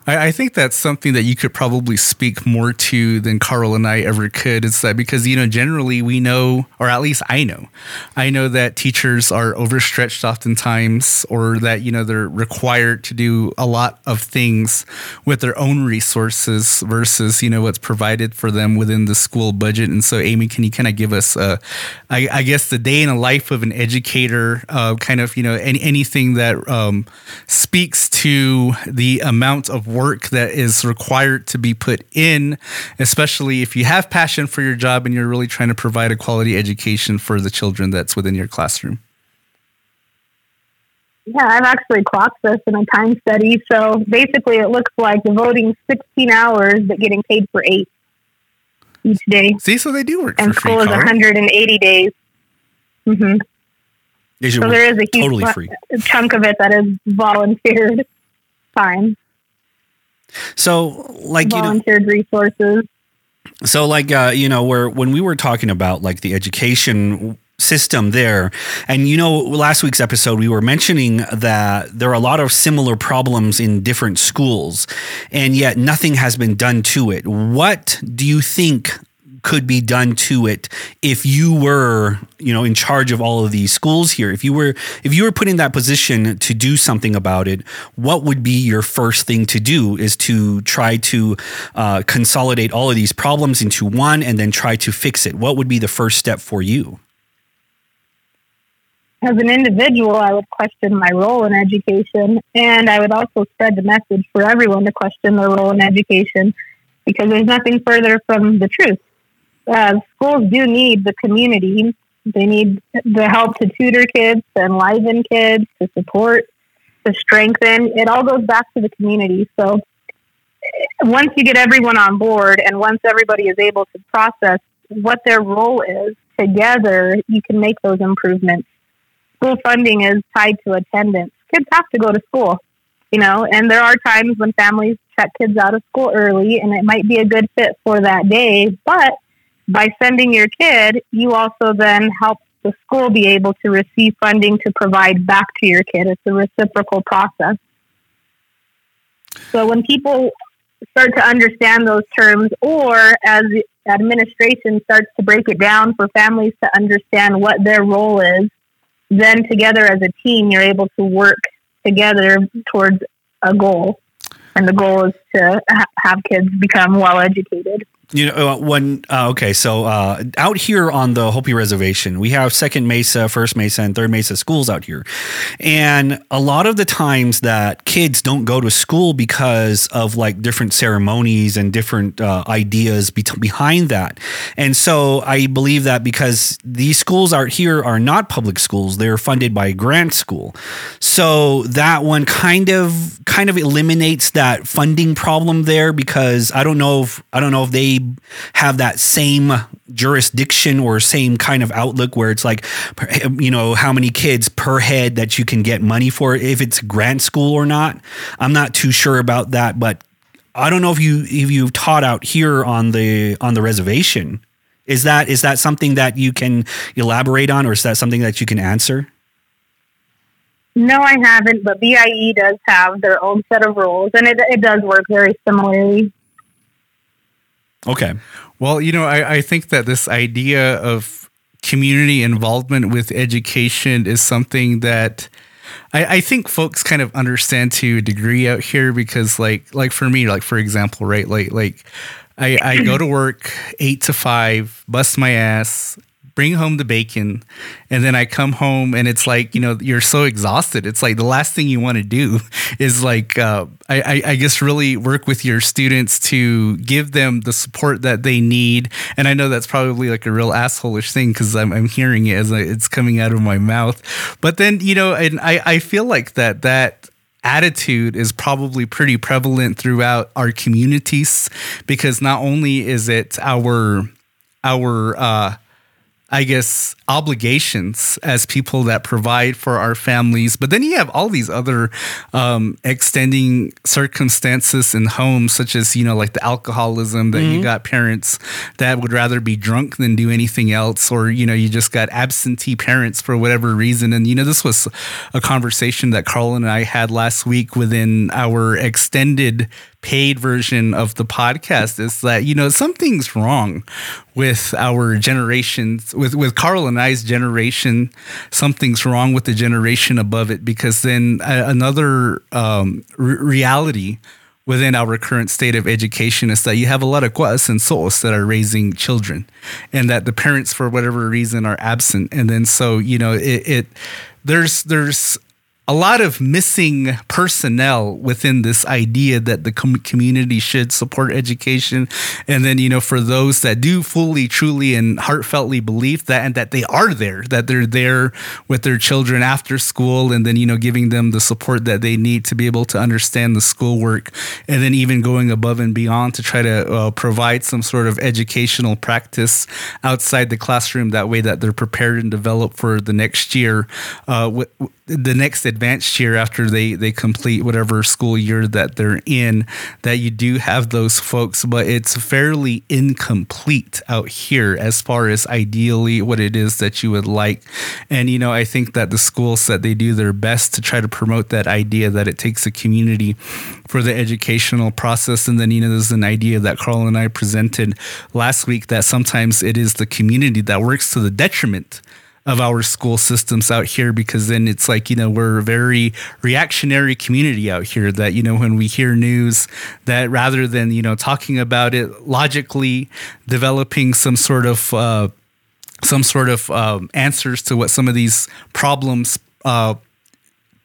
A: I, I think that's something that you could probably speak more to than Carl and I ever could. Is that because you know generally we know, or at least I know, I know that teachers are overstretched oftentimes, or that you know they're required to do a lot of things with their own resources versus you know what's provided for them within the school budget. And so, Amy, can you kind of give us, uh, I, I guess, the day in the life of an educator, uh, kind of you know any, anything that um, speaks to the amount of work that is required to be put in, especially if you have passion for your job and you're really trying to provide a quality education for the children that's within your classroom.
C: Yeah, I've actually clocked this in a time study. So basically, it looks like devoting 16 hours but getting paid for eight each day.
A: See, so they do work
C: And
A: for
C: school
A: free.
C: is
A: Carl.
C: 180 days. hmm So there is a huge
B: totally
C: fu-
B: free.
C: chunk of it that is volunteered time,
B: So, like you know,
C: volunteered resources.
B: So, like, uh, you know, where when we were talking about like the education system there, and you know, last week's episode, we were mentioning that there are a lot of similar problems in different schools, and yet nothing has been done to it. What do you think? Could be done to it if you were you know in charge of all of these schools here. If you were if you were put in that position to do something about it what would be your first thing to do is to try to uh, consolidate all of these problems into one and then try to fix it. What would be the first step for you?
C: As an individual, I would question my role in education, and I would also spread the message for everyone to question their role in education because there's nothing further from the truth. Uh, schools do need the community. They need the help to tutor kids, to enliven kids, to support, to strengthen. It all goes back to the community. So once you get everyone on board and once everybody is able to process what their role is together, you can make those improvements. School funding is tied to attendance. Kids have to go to school, you know, and there are times when families check kids out of school early and it might be a good fit for that day, but by sending your kid, you also then help the school be able to receive funding to provide back to your kid. It's a reciprocal process. So when people start to understand those terms, or as administration starts to break it down for families to understand what their role is, then together as a team, you're able to work together towards a goal. And the goal is to ha- have kids become well educated.
B: You know, uh, when uh, okay, so uh, out here on the Hopi Reservation, we have Second Mesa, First Mesa, and Third Mesa schools out here, and a lot of the times that kids don't go to school because of like different ceremonies and different uh, ideas be- behind that, and so I believe that because these schools out here are not public schools, they're funded by a grant school, so that one kind of kind of eliminates that funding problem there because I don't know if I don't know if they have that same jurisdiction or same kind of outlook where it's like you know how many kids per head that you can get money for if it's grant school or not. I'm not too sure about that but i don't know if you if you've taught out here on the on the reservation. Is that is that something that you can elaborate on or is that something that you can answer?
C: No, I haven't, but BIE does have their own set of rules, and it, it does work very similarly.
B: Okay.
A: Well, you know, I, I think that this idea of community involvement with education is something that I, I think folks kind of understand to a degree out here because like like for me, like for example, right, like like I, I go to work eight to five, bust my ass, bring home the bacon, and then I come home and it's like you know you're so exhausted. It's like the last thing you want to do is like uh, I, I, I guess really work with your students to give them the support that they need. And I know that's probably like a real assholeish thing because I'm, I'm hearing it as it's coming out of my mouth. But then you know, and I I feel like that that attitude is probably pretty prevalent throughout our communities because not only is it our our uh I guess, obligations as people that provide for our families. But then you have all these other um, extending circumstances in homes, such as, you know, like the alcoholism that mm-hmm. you got parents that would rather be drunk than do anything else, or, you know, you just got absentee parents for whatever reason. And, you know, this was a conversation that Carl and I had last week within our extended paid version of the podcast is that you know something's wrong with our generations with with Carl and I's generation. Something's wrong with the generation above it because then uh, another um, reality within our current state of education is that you have a lot of guas and souls that are raising children and that the parents for whatever reason are absent. And then so you know it, it there's there's a lot of missing personnel within this idea that the com- community should support education. And then, you know, for those that do fully, truly, and heartfeltly believe that and that they are there, that they're there with their children after school and then, you know, giving them the support that they need to be able to understand the schoolwork and then even going above and beyond to try to uh, provide some sort of educational practice outside the classroom that way that they're prepared and developed for the next year. Uh, w- the next advanced year after they they complete whatever school year that they're in that you do have those folks but it's fairly incomplete out here as far as ideally what it is that you would like. And you know i think that the schools that they do their best to try to promote that idea that it takes a community for the educational process. And then you know there's an idea that carl and i presented last week that sometimes it is the community that works to the detriment of our school systems out here because then it's like you know we're a very reactionary community out here that you know when we hear news that rather than you know talking about it logically developing some sort of uh, some sort of um, answers to what some of these problems uh,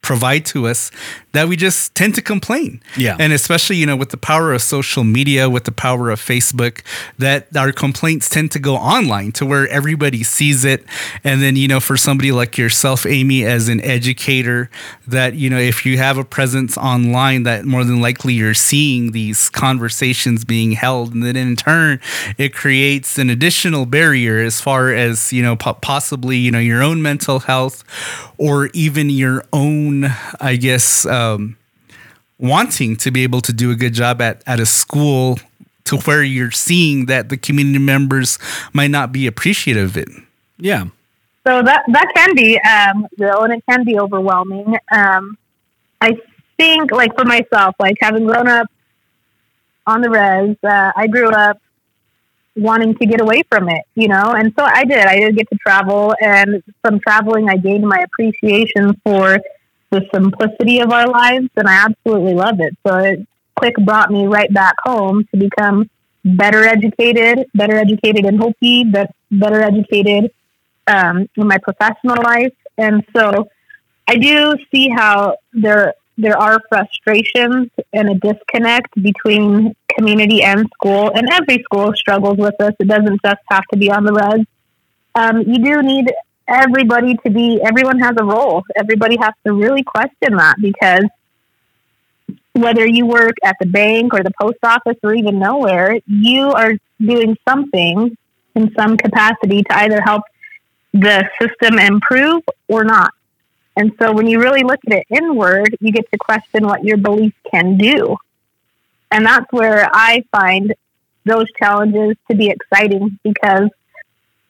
A: provide to us that we just tend to complain.
B: Yeah.
A: And especially, you know, with the power of social media, with the power of Facebook, that our complaints tend to go online to where everybody sees it. And then, you know, for somebody like yourself, Amy, as an educator, that, you know, if you have a presence online, that more than likely you're seeing these conversations being held. And then in turn, it creates an additional barrier as far as, you know, possibly, you know, your own mental health or even your own, I guess, uh, um, wanting to be able to do a good job at, at a school to where you're seeing that the community members might not be appreciative of it.
B: Yeah.
C: So that that can be um, real, and it can be overwhelming. Um, I think, like for myself, like having grown up on the res, uh, I grew up wanting to get away from it, you know, and so I did. I did get to travel, and from traveling, I gained my appreciation for the simplicity of our lives, and I absolutely love it. So it quick brought me right back home to become better educated, better educated in Hopi, but better educated um, in my professional life. And so I do see how there there are frustrations and a disconnect between community and school, and every school struggles with this. It doesn't just have to be on the res. Um, you do need everybody to be everyone has a role. Everybody has to really question that because whether you work at the bank or the post office or even nowhere you are doing something in some capacity to either help the system improve or not. And so when you really look at it inward you get to question what your beliefs can do. And that's where i find those challenges to be exciting because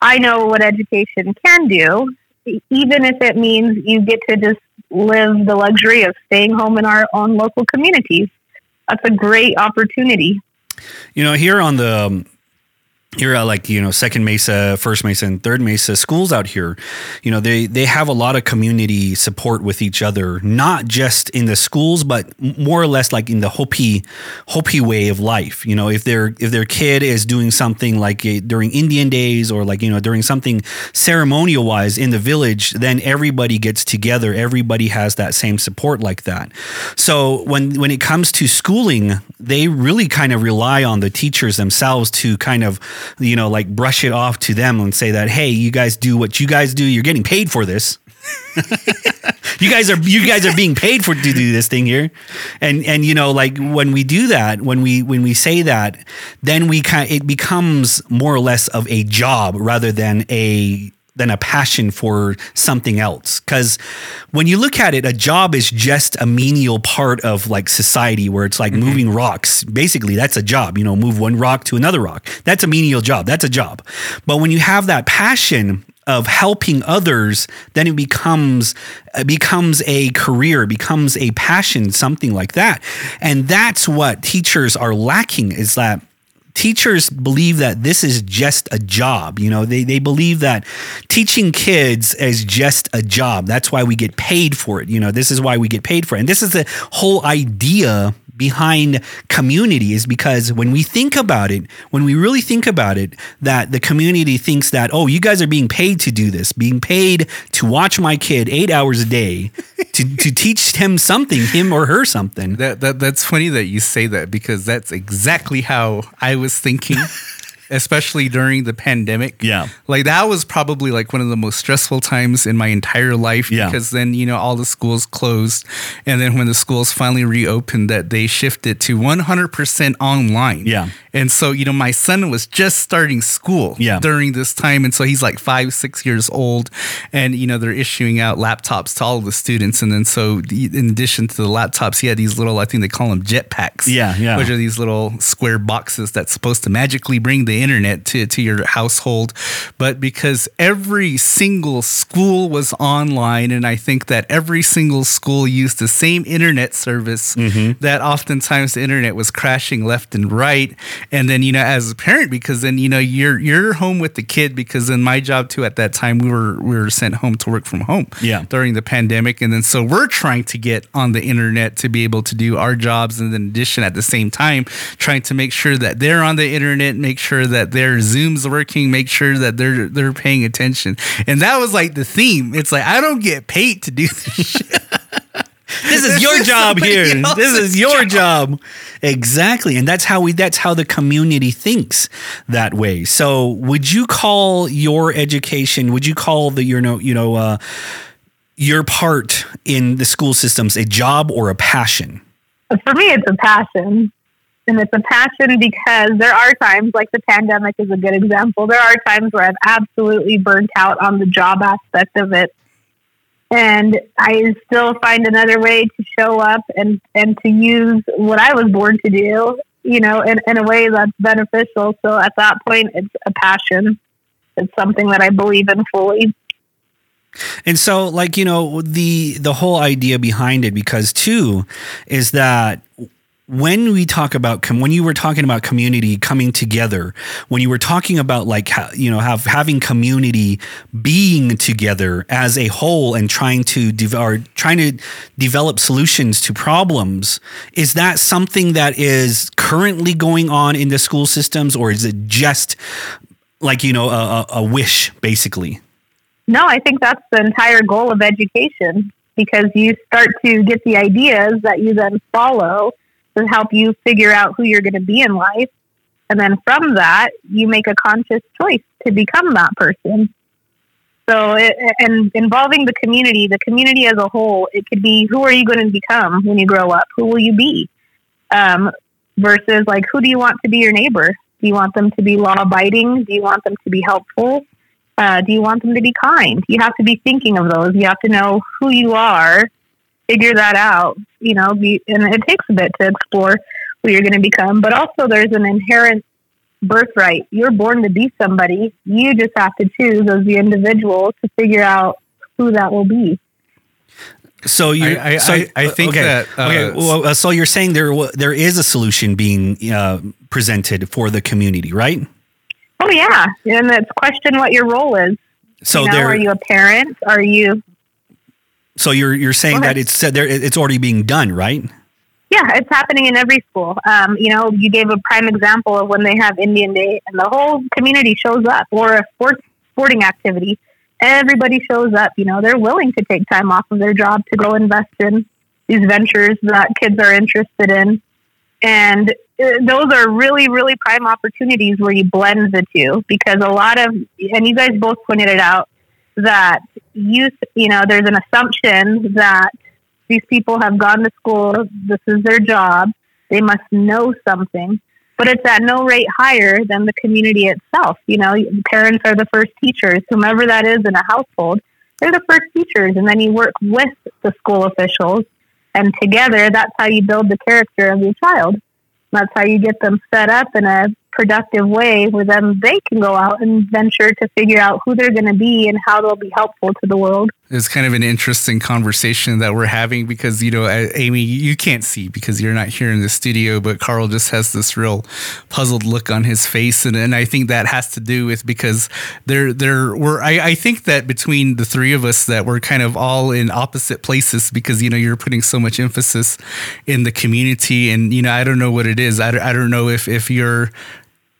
C: I know what education can do, even if it means you get to just live the luxury of staying home in our own local communities. That's a great opportunity.
B: You know, here on the um, here at uh, like you know second mesa first mesa and third mesa schools out here. You know they they have a lot of community support with each other not just in the schools but more or less like in the hopi hopi way of life. You know if their if their kid is doing something like a, during indian days or like you know during something ceremonial wise in the village then everybody gets together. Everybody has that same support like that. So when when it comes to schooling they really kind of rely on the teachers themselves to kind of you know, like brush it off to them and say that, hey, you guys do what you guys do. You're getting paid for this. you guys are you guys are being paid for to do this thing here and and you know like when we do that when we when we say that then we kind it becomes more or less of a job rather than a than a passion for something else. Because when you look at it, a job is just a menial part of like society where it's like mm-hmm. moving rocks. Basically, that's a job. You know, move one rock to another rock. That's a menial job. That's a job. But when you have that passion, of helping others, then it becomes it becomes a career, becomes a passion, something like that. And that's what teachers are lacking is that teachers believe that this is just a job. You know, they, they believe that teaching kids is just a job. That's why we get paid for it. You know, this is why we get paid for it. And this is the whole idea behind community is because when we think about it, when we really think about it, that the community thinks that, oh, you guys are being paid to do this, being paid to watch my kid eight hours a day to, to teach him something, him or her something.
A: That, that that's funny that you say that because that's exactly how I was thinking especially during the pandemic.
B: Yeah.
A: Like that was probably like one of the most stressful times in my entire life
B: yeah.
A: because then, you know, all the schools closed. And then when the schools finally reopened, that they shifted to 100% online.
B: Yeah.
A: And so, you know, my son was just starting school
B: yeah.
A: during this time. And so he's like five, six years old. And, you know, they're issuing out laptops to all the students. And then so, in addition to the laptops, he had these little, I think they call them jetpacks.
B: Yeah. Yeah.
A: Which are these little square boxes that's supposed to magically bring the the internet to, to your household, but because every single school was online. And I think that every single school used the same internet service mm-hmm. that oftentimes the internet was crashing left and right. And then, you know, as a parent, because then, you know, you're, you're home with the kid because in my job too, at that time, we were, we were sent home to work from home
B: yeah.
A: during the pandemic. And then, so we're trying to get on the internet to be able to do our jobs. And in addition, at the same time, trying to make sure that they're on the internet, make sure sure that their Zoom's working, make sure that they're they're paying attention. And that was like the theme. It's like I don't get paid to do this shit.
B: this is your job here. This is your job. job. Exactly. And that's how we that's how the community thinks that way. So would you call your education, would you call the you know, you know, uh, your part in the school systems a job or a passion?
C: For me it's a passion and it's a passion because there are times like the pandemic is a good example there are times where i've absolutely burnt out on the job aspect of it. And i still find another way to show up and and to use what i was born to do you know in, in a way that's beneficial. So at that point it's a passion. It's something that i believe in fully.
B: And so like you know the the whole idea behind it because too is that when we talk about when you were talking about community coming together when you were talking about like you know have having community being together as a whole and trying to de- or trying to develop solutions to problems is that something that is currently going on in the school systems or is it just like you know a, a wish basically?
C: No i think that's the entire goal of education because you start to get the ideas that you then follow to help you figure out who you're going to be in life. And then from that, you make a conscious choice to become that person. So, it, and involving the community, the community as a whole, it could be who are you going to become when you grow up? Who will you be? Um, versus like, who do you want to be your neighbor? Do you want them to be law abiding? Do you want them to be helpful? Uh, do you want them to be kind? You have to be thinking of those. You have to know who you are figure that out, you know, be, and it takes a bit to explore who you're going to become, but also there's an inherent birthright. You're born to be somebody. You just have to choose as the individual to figure out who that will be.
B: So you,
A: I- I-
B: so,
A: I- I think
B: okay,
A: that, uh,
B: okay. Well, uh, so you're saying there there is a solution being uh, presented for the community, right?
C: Oh yeah, and it's question what your role is.
B: So
C: you know,
B: there,
C: are you a parent? Are you?
B: So you're you're saying that it's uh, there, it's already being done, right?
C: Yeah, it's happening in every school. Um, you know, you gave a prime example of when they have Indian Day and the whole community shows up, or a sports sporting activity. Everybody shows up. You know, they're willing to take time off of their job to go invest in these ventures that kids are interested in, and uh, those are really, really prime opportunities where you blend the two because a lot of, and you guys both pointed it out that youth. You know, there's an assumption that these people have gone to school. This is their job. They must know something. But it's at no rate higher than the community itself. You know, parents are the first teachers, whomever that is in a household, they're the first teachers. And then you work with the school officials. And together, that's how you build the character of your child. That's how you get them set up in a productive way where then they can go out and venture to figure out who they're going to be and how they'll be helpful to the world.
A: It's kind of an interesting conversation that we're having because, you know, Amy, you can't see because you're not here in the studio, but Carl just has this real puzzled look on his face. And, and I think that has to do with because there, there were, I, I think that between the three of us that we're kind of all in opposite places because, you know, you're putting so much emphasis in the community. And, you know, I don't know what it is. I, I don't know if, if you're,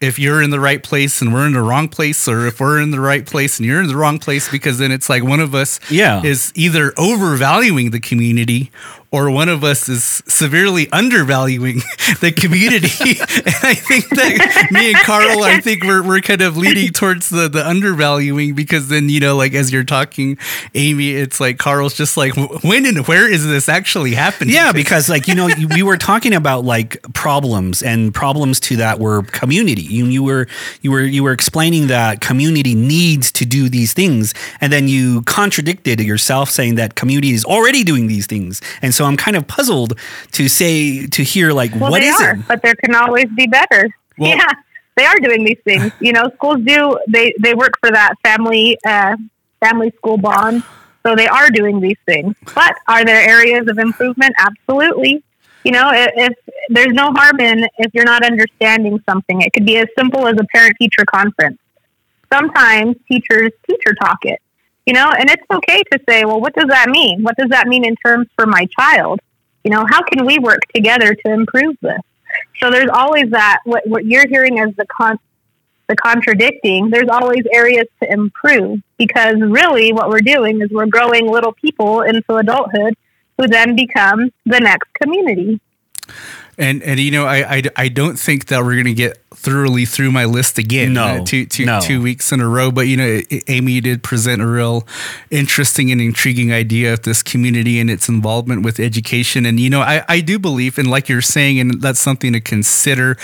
A: if you're in the right place and we're in the wrong place, or if we're in the right place and you're in the wrong place, because then it's like one of us
B: Yeah.
A: is either overvaluing the community or one of us is severely undervaluing the community. and I think that me and Carl, I think we're, we're kind of leading towards the, the undervaluing because then, you know, like as you're talking, Amy, it's like Carl's just like, when and where is this actually happening?
B: Yeah, because like you know, we were talking about like problems, and problems to that were community. You, you were you were you were explaining that community needs to do these things, and then you contradicted yourself, saying that community is already doing these things. And so I'm kind of puzzled to say to hear like
C: Well,
B: what
C: they
B: is
C: are,
B: it?
C: but there can always be better.
A: Well-
C: yeah, they are doing these things. You know, schools do they they work for that family uh, family school bond, so they are doing these things. But are there areas of improvement? Absolutely. You know, if, if there's no harm in if you're not understanding something, it could be as simple as a parent teacher conference. Sometimes teachers teacher talk it. You know, and it's okay to say, well, what does that mean? What does that mean in terms for my child? You know, how can we work together to improve this? So there's always that what, what you're hearing as the con- the contradicting. There's always areas to improve because really what we're doing is we're growing little people into adulthood who then become the next community.
A: And and you know I I, I don't think that we're gonna get thoroughly through my list again.
B: No,
A: uh, two two
B: no.
A: two weeks in a row. But you know, Amy did present a real interesting and intriguing idea of this community and its involvement with education. And you know, I I do believe, and like you're saying, and that's something to consider,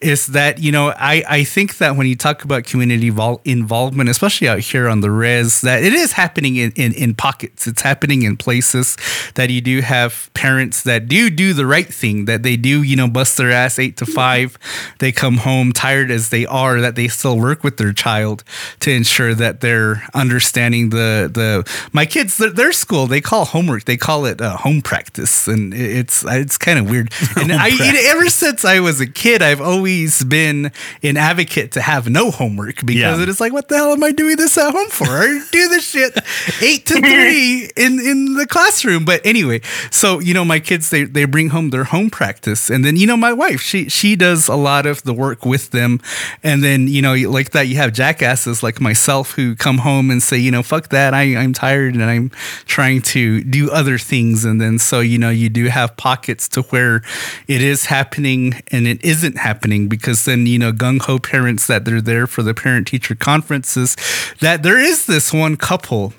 A: is that you know I I think that when you talk about community vol- involvement, especially out here on the res, that it is happening in, in in pockets. It's happening in places that you do have parents that do do the right thing, that they do you know bust their ass eight to five, they come home tired as they are, that they still work with their child to ensure that they're understanding the the my kids their, their school they call homework they call it uh, home practice. And it's it's kind of weird. And I know, ever since I was a kid I've always been an advocate to have no homework because
B: Yeah.
A: it is like what the hell am I doing this at home for? I do this shit eight to three in in the classroom. But anyway so you know my kids they they bring home their home practice. And then you know my wife she she does a lot of the work with them. And then you know like that you have jackasses like myself who come home and say you know fuck that. I I'm tired and I'm trying to do other things. And then so you know you do have pockets to where it is happening and it isn't happening because then you know gung ho parents that they're there for the parent teacher conferences that there is this one couple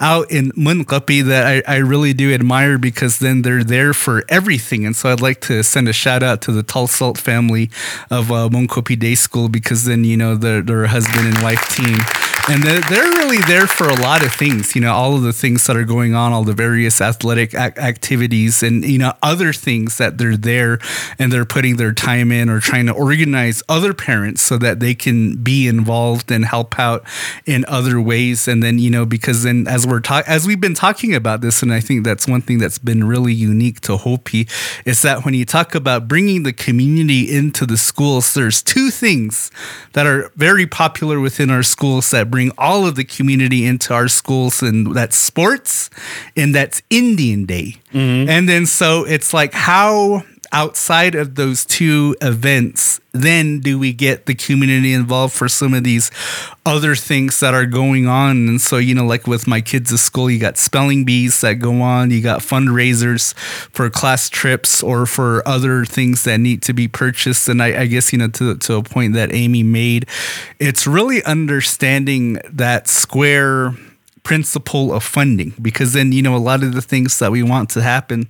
A: out in Moenkopi that I, I really do admire because then they're there for everything. And so I'd like to send a shout out to the Tall Salt family of uh, Moenkopi Day School because then, you know, their, their husband and wife team and they're, they're really there for a lot of things. You know, all of the things that are going on, all the various athletic ac- activities, and you know other things that they're there and they're putting their time in or trying to organize other parents so that they can be involved and help out in other ways. And then you know because then as we're talking as we've been talking about this, and I think that's one thing that's been really unique to Hopi is that when you talk about bringing the community into the schools, there's two things that are very popular within our schools that bring all of the community into our schools, and that's sports and that's Indian Day. Mm-hmm. And then so it's like how outside of those two events, then do we get the community involved for some of these other things that are going on? And so, you know, like with my kids at school, you got spelling bees that go on, you got fundraisers for class trips or for other things that need to be purchased. And I, I guess, you know, to, to a point that Amy made, it's really understanding that square principle of funding because then, you know, a lot of the things that we want to happen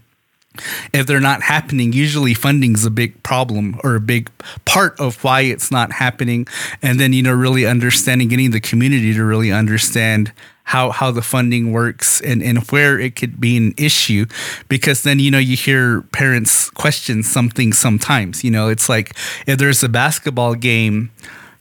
A: if they're not happening, usually funding's a big problem or a big part of why it's not happening. And then, you know, really understanding, getting the community to really understand how how the funding works and, and where it could be an issue. Because then, you know, you hear parents question something sometimes. You know, it's like if there's a basketball game,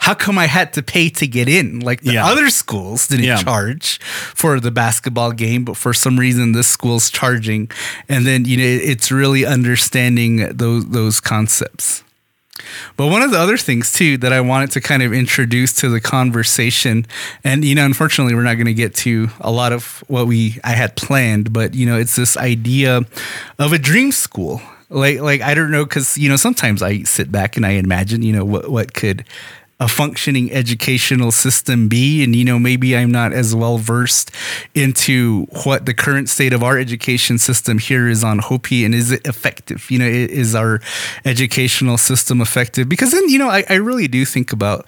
A: how come I had to pay to get in? Like the
B: Yeah.
A: other schools didn't
B: Yeah.
A: charge for the basketball game, but for some reason this school's charging. And then you know it's really understanding those those concepts. But one of the other things too that I wanted to kind of introduce to the conversation, and you know, unfortunately, we're not going to get to a lot of what we I had planned, but you know, it's this idea of a dream school. Like, like I don't know, because you know, sometimes I sit back and I imagine, you know, what what could a functioning educational system be? And you know maybe i'm not as well versed into what the current state of our education system here is on hopi and is it effective? You know is our educational system effective? Because then you know i, I really do think about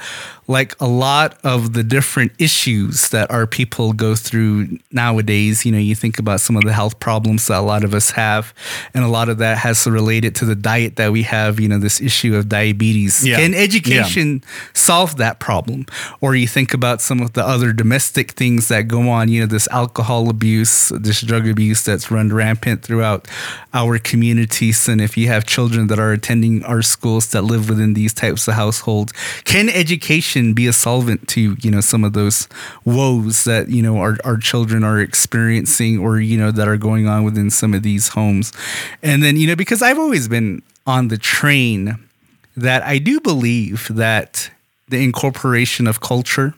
A: like a lot of the different issues that our people go through nowadays you know you think about some of the health problems that a lot of us have and a lot of that has related to the diet that we have you know this issue of diabetes
B: Yeah.
A: can
B: Yeah.
A: education solve that problem or you think about some of the other domestic things that go on you know this alcohol abuse this drug abuse that's run rampant throughout our communities and if you have children that are attending our schools that live within these types of households can education be a solvent to you know some of those woes that you know our, our children are experiencing or you know that are going on within some of these homes. And then you know because i've always been on the train that I do believe that the incorporation of culture,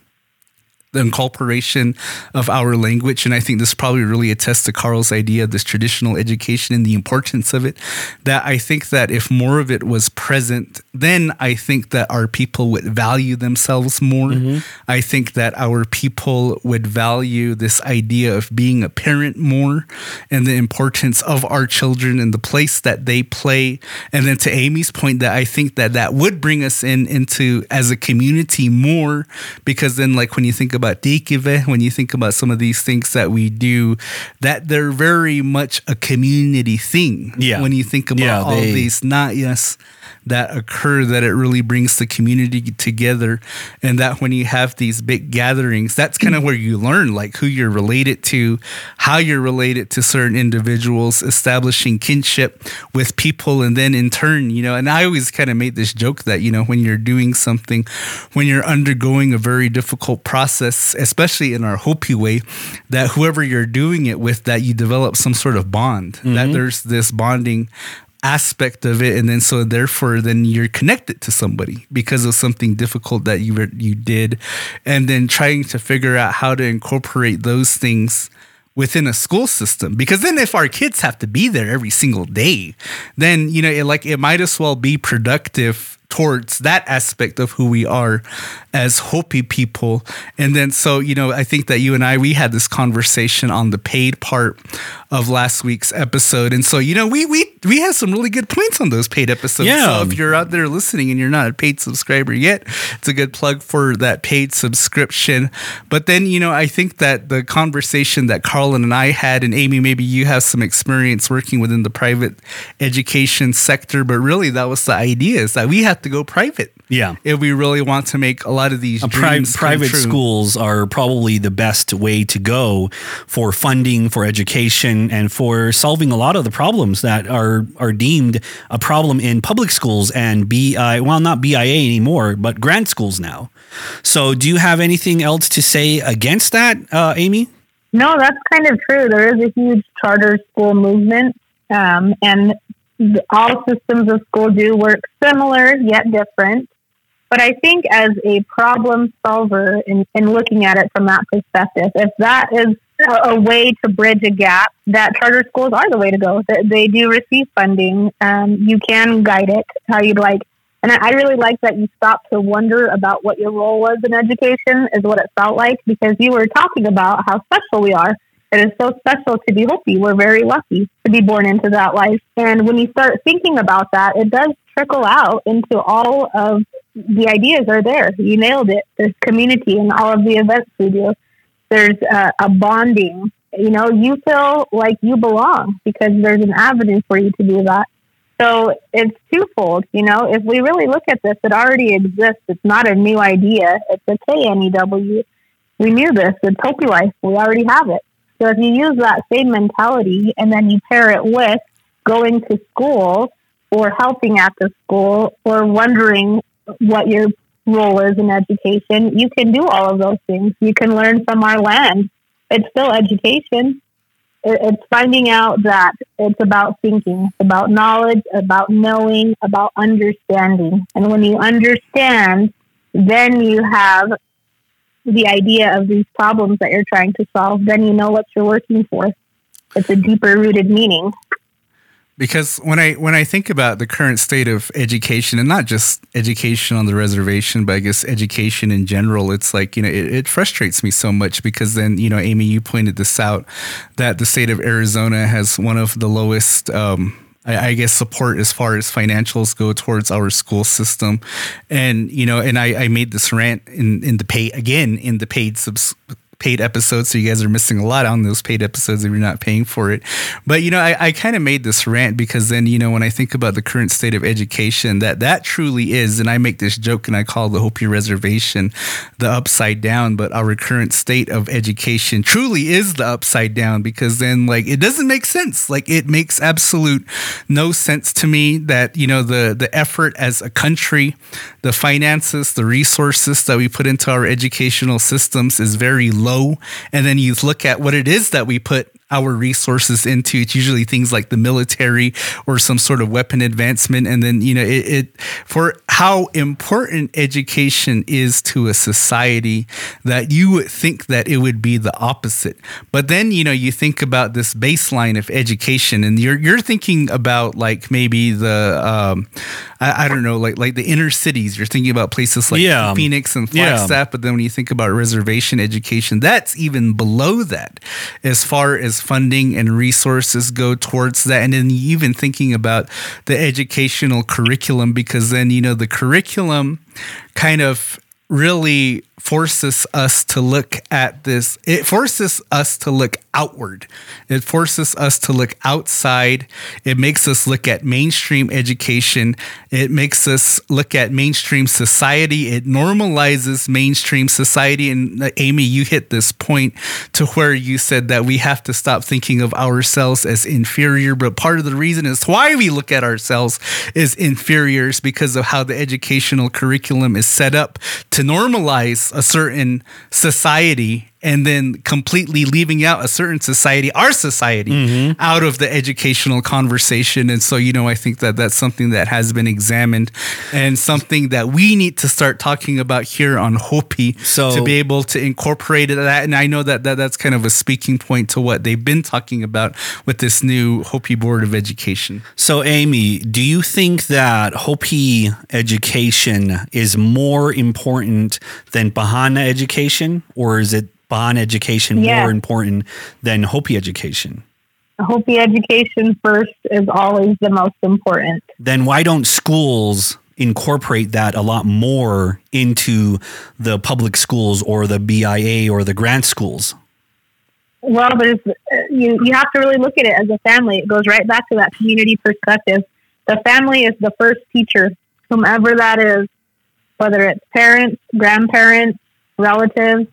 A: the incorporation of our language, and I think this probably really attests to Carl's idea of this traditional education and the importance of it. That I think that if more of it was present, then I think that our people would value themselves more. Mm-hmm. I think that our people would value this idea of being a parent more and the importance of our children and the place that they play. And then to Amy's point, that I think that that would bring us in into as a community more because then like when you think about Tiikive, when you think about some of these things that we do, that they're very much a community thing.
B: Yeah.
A: When you think about
B: Yeah,
A: all
B: they-
A: these not yes that occur that it really brings the community together and that when you have these big gatherings that's kind of where you learn like who you're related to how you're related to certain individuals establishing kinship with people and then in turn you know and i always kind of made this joke that you know when you're doing something when you're undergoing a very difficult process especially in our hopi way that whoever you're doing it with that you develop some sort of bond that mm-hmm. there's this bonding aspect of it and then so therefore then you're connected to somebody because of something difficult that you were, you did. And then trying to figure out how to incorporate those things within a school system because then if our kids have to be there every single day then you know it, like it might as well be productive towards that aspect of who we are as Hopi people. And then, so, you know, I think that you and I, we had this conversation on the paid part of last week's episode. And so, you know, we, we, we had some really good points on those paid episodes.
B: Yeah.
A: So if you're out there listening and you're not a paid subscriber yet, it's a good plug for that paid subscription. But then, you know, I think that the conversation that Carlin and I had, and Amy, maybe you have some experience working within the private education sector, but really that was the idea is that we have have to go private.
B: Yeah.
A: If we really want to make a lot of these
B: A pri-
A: come
B: private
A: true.
B: schools are probably the best way to go for funding, for education, and for solving a lot of the problems that are are deemed a problem in public schools and BI. Well, not BIA anymore, but grant schools now. So, do you have anything else to say against that, uh, Amy?
C: No, that's kind of true. There is a huge charter school movement, um, and the- all systems of school do work similar yet different. But I think as a problem solver in looking at it from that perspective, if that is a, a way to bridge a gap, that charter schools are the way to go. They, they do receive funding. Um, you can guide it how you'd like. And I I really like that you stopped to wonder about what your role was in education, is what it felt like, because you were talking about how special we are. It is so special to be Hopi. We're very lucky to be born into that life. And when you start thinking about that, it does trickle out into all of the ideas are there. You nailed it. There's community in all of the events we do. There's a, a bonding. You know, you feel like you belong because there's an avenue for you to do that. So it's twofold. You know, if we really look at this, it already exists. It's not a new idea. It's a KNEW. We knew this. It's Hopi Life. We already have it. So if you use that same mentality and then you pair it with going to school or helping at the school or wondering what your role is in education, you can do all of those things. You can learn from our land. It's still education. It's finding out that it's about thinking, about knowledge, about knowing, about understanding. And when you understand, then you have the idea of these problems that you're trying to solve. Then you know what you're working for. It's a deeper rooted meaning.
A: because when I when I think about the current state of education and not just education on the reservation, but I guess education in general, it's like you know it, it frustrates me so much because then you know Amy, you pointed this out that the state of Arizona has one of the lowest. Um, I I guess support as far as financials go towards our school system, and you know, and I, I made this rant in in the pay again in the paid subs paid episodes. So you guys are missing a lot on those paid episodes if you're not paying for it. But you know, I, I kind of made this rant because then you know when I think about the current state of education, that that truly is, and I make this joke and I call the Hopi Reservation the upside down. But our current state of education truly is the upside down because then like it doesn't make sense. Like it makes absolute no sense to me that you know the the effort as a country, the finances, the resources that we put into our educational systems is very low. And then you look at what it is that we put our resources into. It's usually things like the military or some sort of weapon advancement. And then, you know, it, it for how important education is to a society that you would think that it would be the opposite. But then, you know, you think about this baseline of education and you're you're thinking about like maybe the um I, I don't know, like like the inner cities. You're thinking about places like
B: Yeah.
A: Phoenix and
B: Yeah.
A: But then when you think about reservation education, that's even below that as far as funding and resources go towards that. And then even thinking about the educational curriculum, because then, you know, the curriculum kind of really forces us to look at this it forces us to look outward. It forces us to look outside. It makes us look at mainstream education. It makes us look at mainstream society. It normalizes mainstream society. And uh, amy you hit this point to where you said that we have to stop thinking of ourselves as inferior but part of the reason is why we look at ourselves as inferiors because of how the educational curriculum is set up to normalize a certain society and then completely leaving out a certain society, our society, mm-hmm. out of the educational conversation. And so, you know, I think that that's something that has been examined and something that we need to start talking about here on Hopi
B: So-
A: to be able to incorporate that. And I know that, that that's kind of a speaking point to what they've been talking about with this new Hopi Board of Education.
B: So, Amy, do you think that Hopi education is more important than Bahana education, or is it Bahana education
C: Yeah.
B: more important than Hopi education?
C: Hopi education first is always the most important.
B: Then why don't schools incorporate that a lot more into the public schools or the BIA or the grant schools?
C: Well, there's uh, you. You have to really look at it as a family. It goes right back to that community perspective. The family is the first teacher whomever that is, whether it's parents, grandparents, relatives,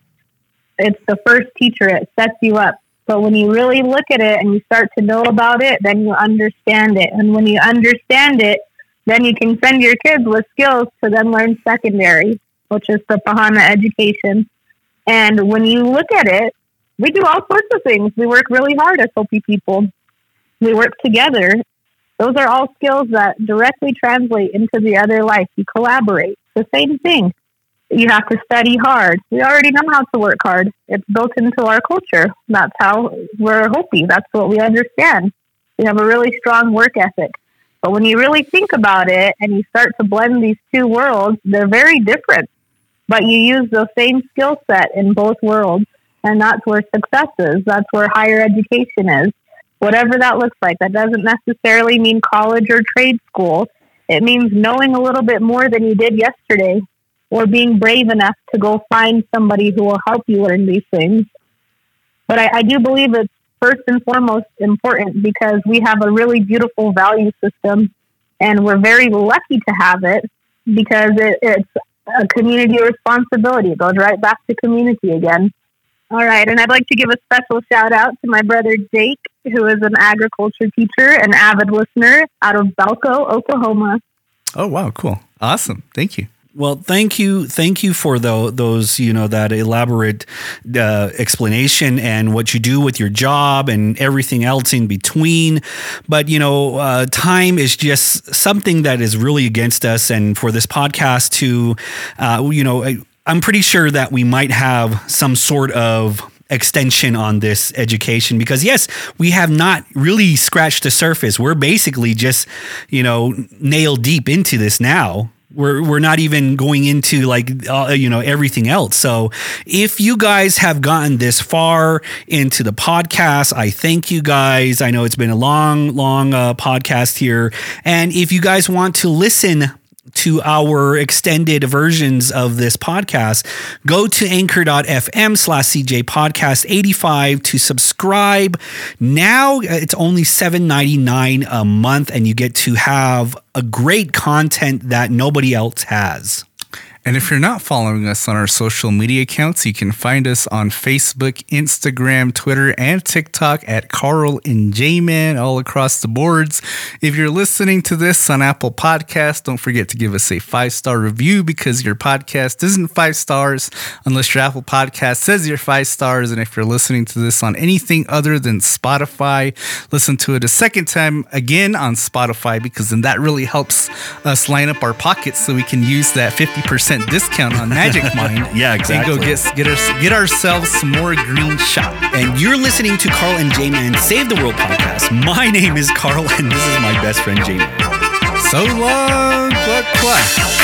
C: it's the first teacher. It sets you up. But when you really look at it and you start to know about it, then you understand it. And when you understand it, then you can send your kids with skills to then learn secondary, which is the Bahana education. And when you look at it, we do all sorts of things. We work really hard as Hopi people. We work together. Those are all skills that directly translate into the other life. You collaborate. the same thing. You have to study hard. We already know how to work hard. It's built into our culture. That's how we're Hopi. That's what we understand. We have a really strong work ethic. But when you really think about it and you start to blend these two worlds, they're very different. But you use the same skill set in both worlds. And that's where success is. That's where higher education is. Whatever that looks like. That doesn't necessarily mean college or trade school. It means knowing a little bit more than you did yesterday or being brave enough to go find somebody who will help you learn these things. But I, I do believe it's first and foremost important because we have a really beautiful value system and we're very lucky to have it because it, it's a community responsibility. It goes right back to community again. All right, and I'd like to give a special shout out to my brother Jake, who is an agriculture teacher and avid listener out of Belco, Oklahoma.
A: Oh, wow, cool. Awesome. Thank you.
B: Well, thank you, thank you for the, those you know that elaborate uh, explanation and what you do with your job and everything else in between. But you know, uh, time is just something that is really against us, and for this podcast to, uh, you know. I'm pretty sure that we might have some sort of extension on this education because yes we have not really scratched the surface we're basically just you know nail deep into this now we're we're not even going into like uh, you know everything else. So if you guys have gotten this far into the podcast, I thank you guys. I know it's been a long, long uh, podcast here, and if you guys want to listen to our extended versions of this podcast, go to anchor.fm slash CJ podcast 85 to subscribe. Now uh, it's only $7.99 a month, and you get to have a great content that nobody else has.
A: And if you're not following us on our social media accounts, you can find us on Facebook, Instagram, Twitter, and TikTok at Carl and J-Man all across the boards. If you're listening to this on Apple Podcasts, don't forget to give us a five-star review because your podcast isn't five stars unless your Apple Podcast says you're five stars. And if you're listening to this on anything other than Spotify, listen to it a second time again on Spotify because then that really helps us line up our pockets so we can use that 50% discount on Magic Mind.
B: yeah, exactly.
A: And go get get, our, get ourselves some more green shot.
B: And you're listening to Carl and J-Man Save the World podcast. My name is Carl, and this is my best friend J-Man.
A: So long, but class.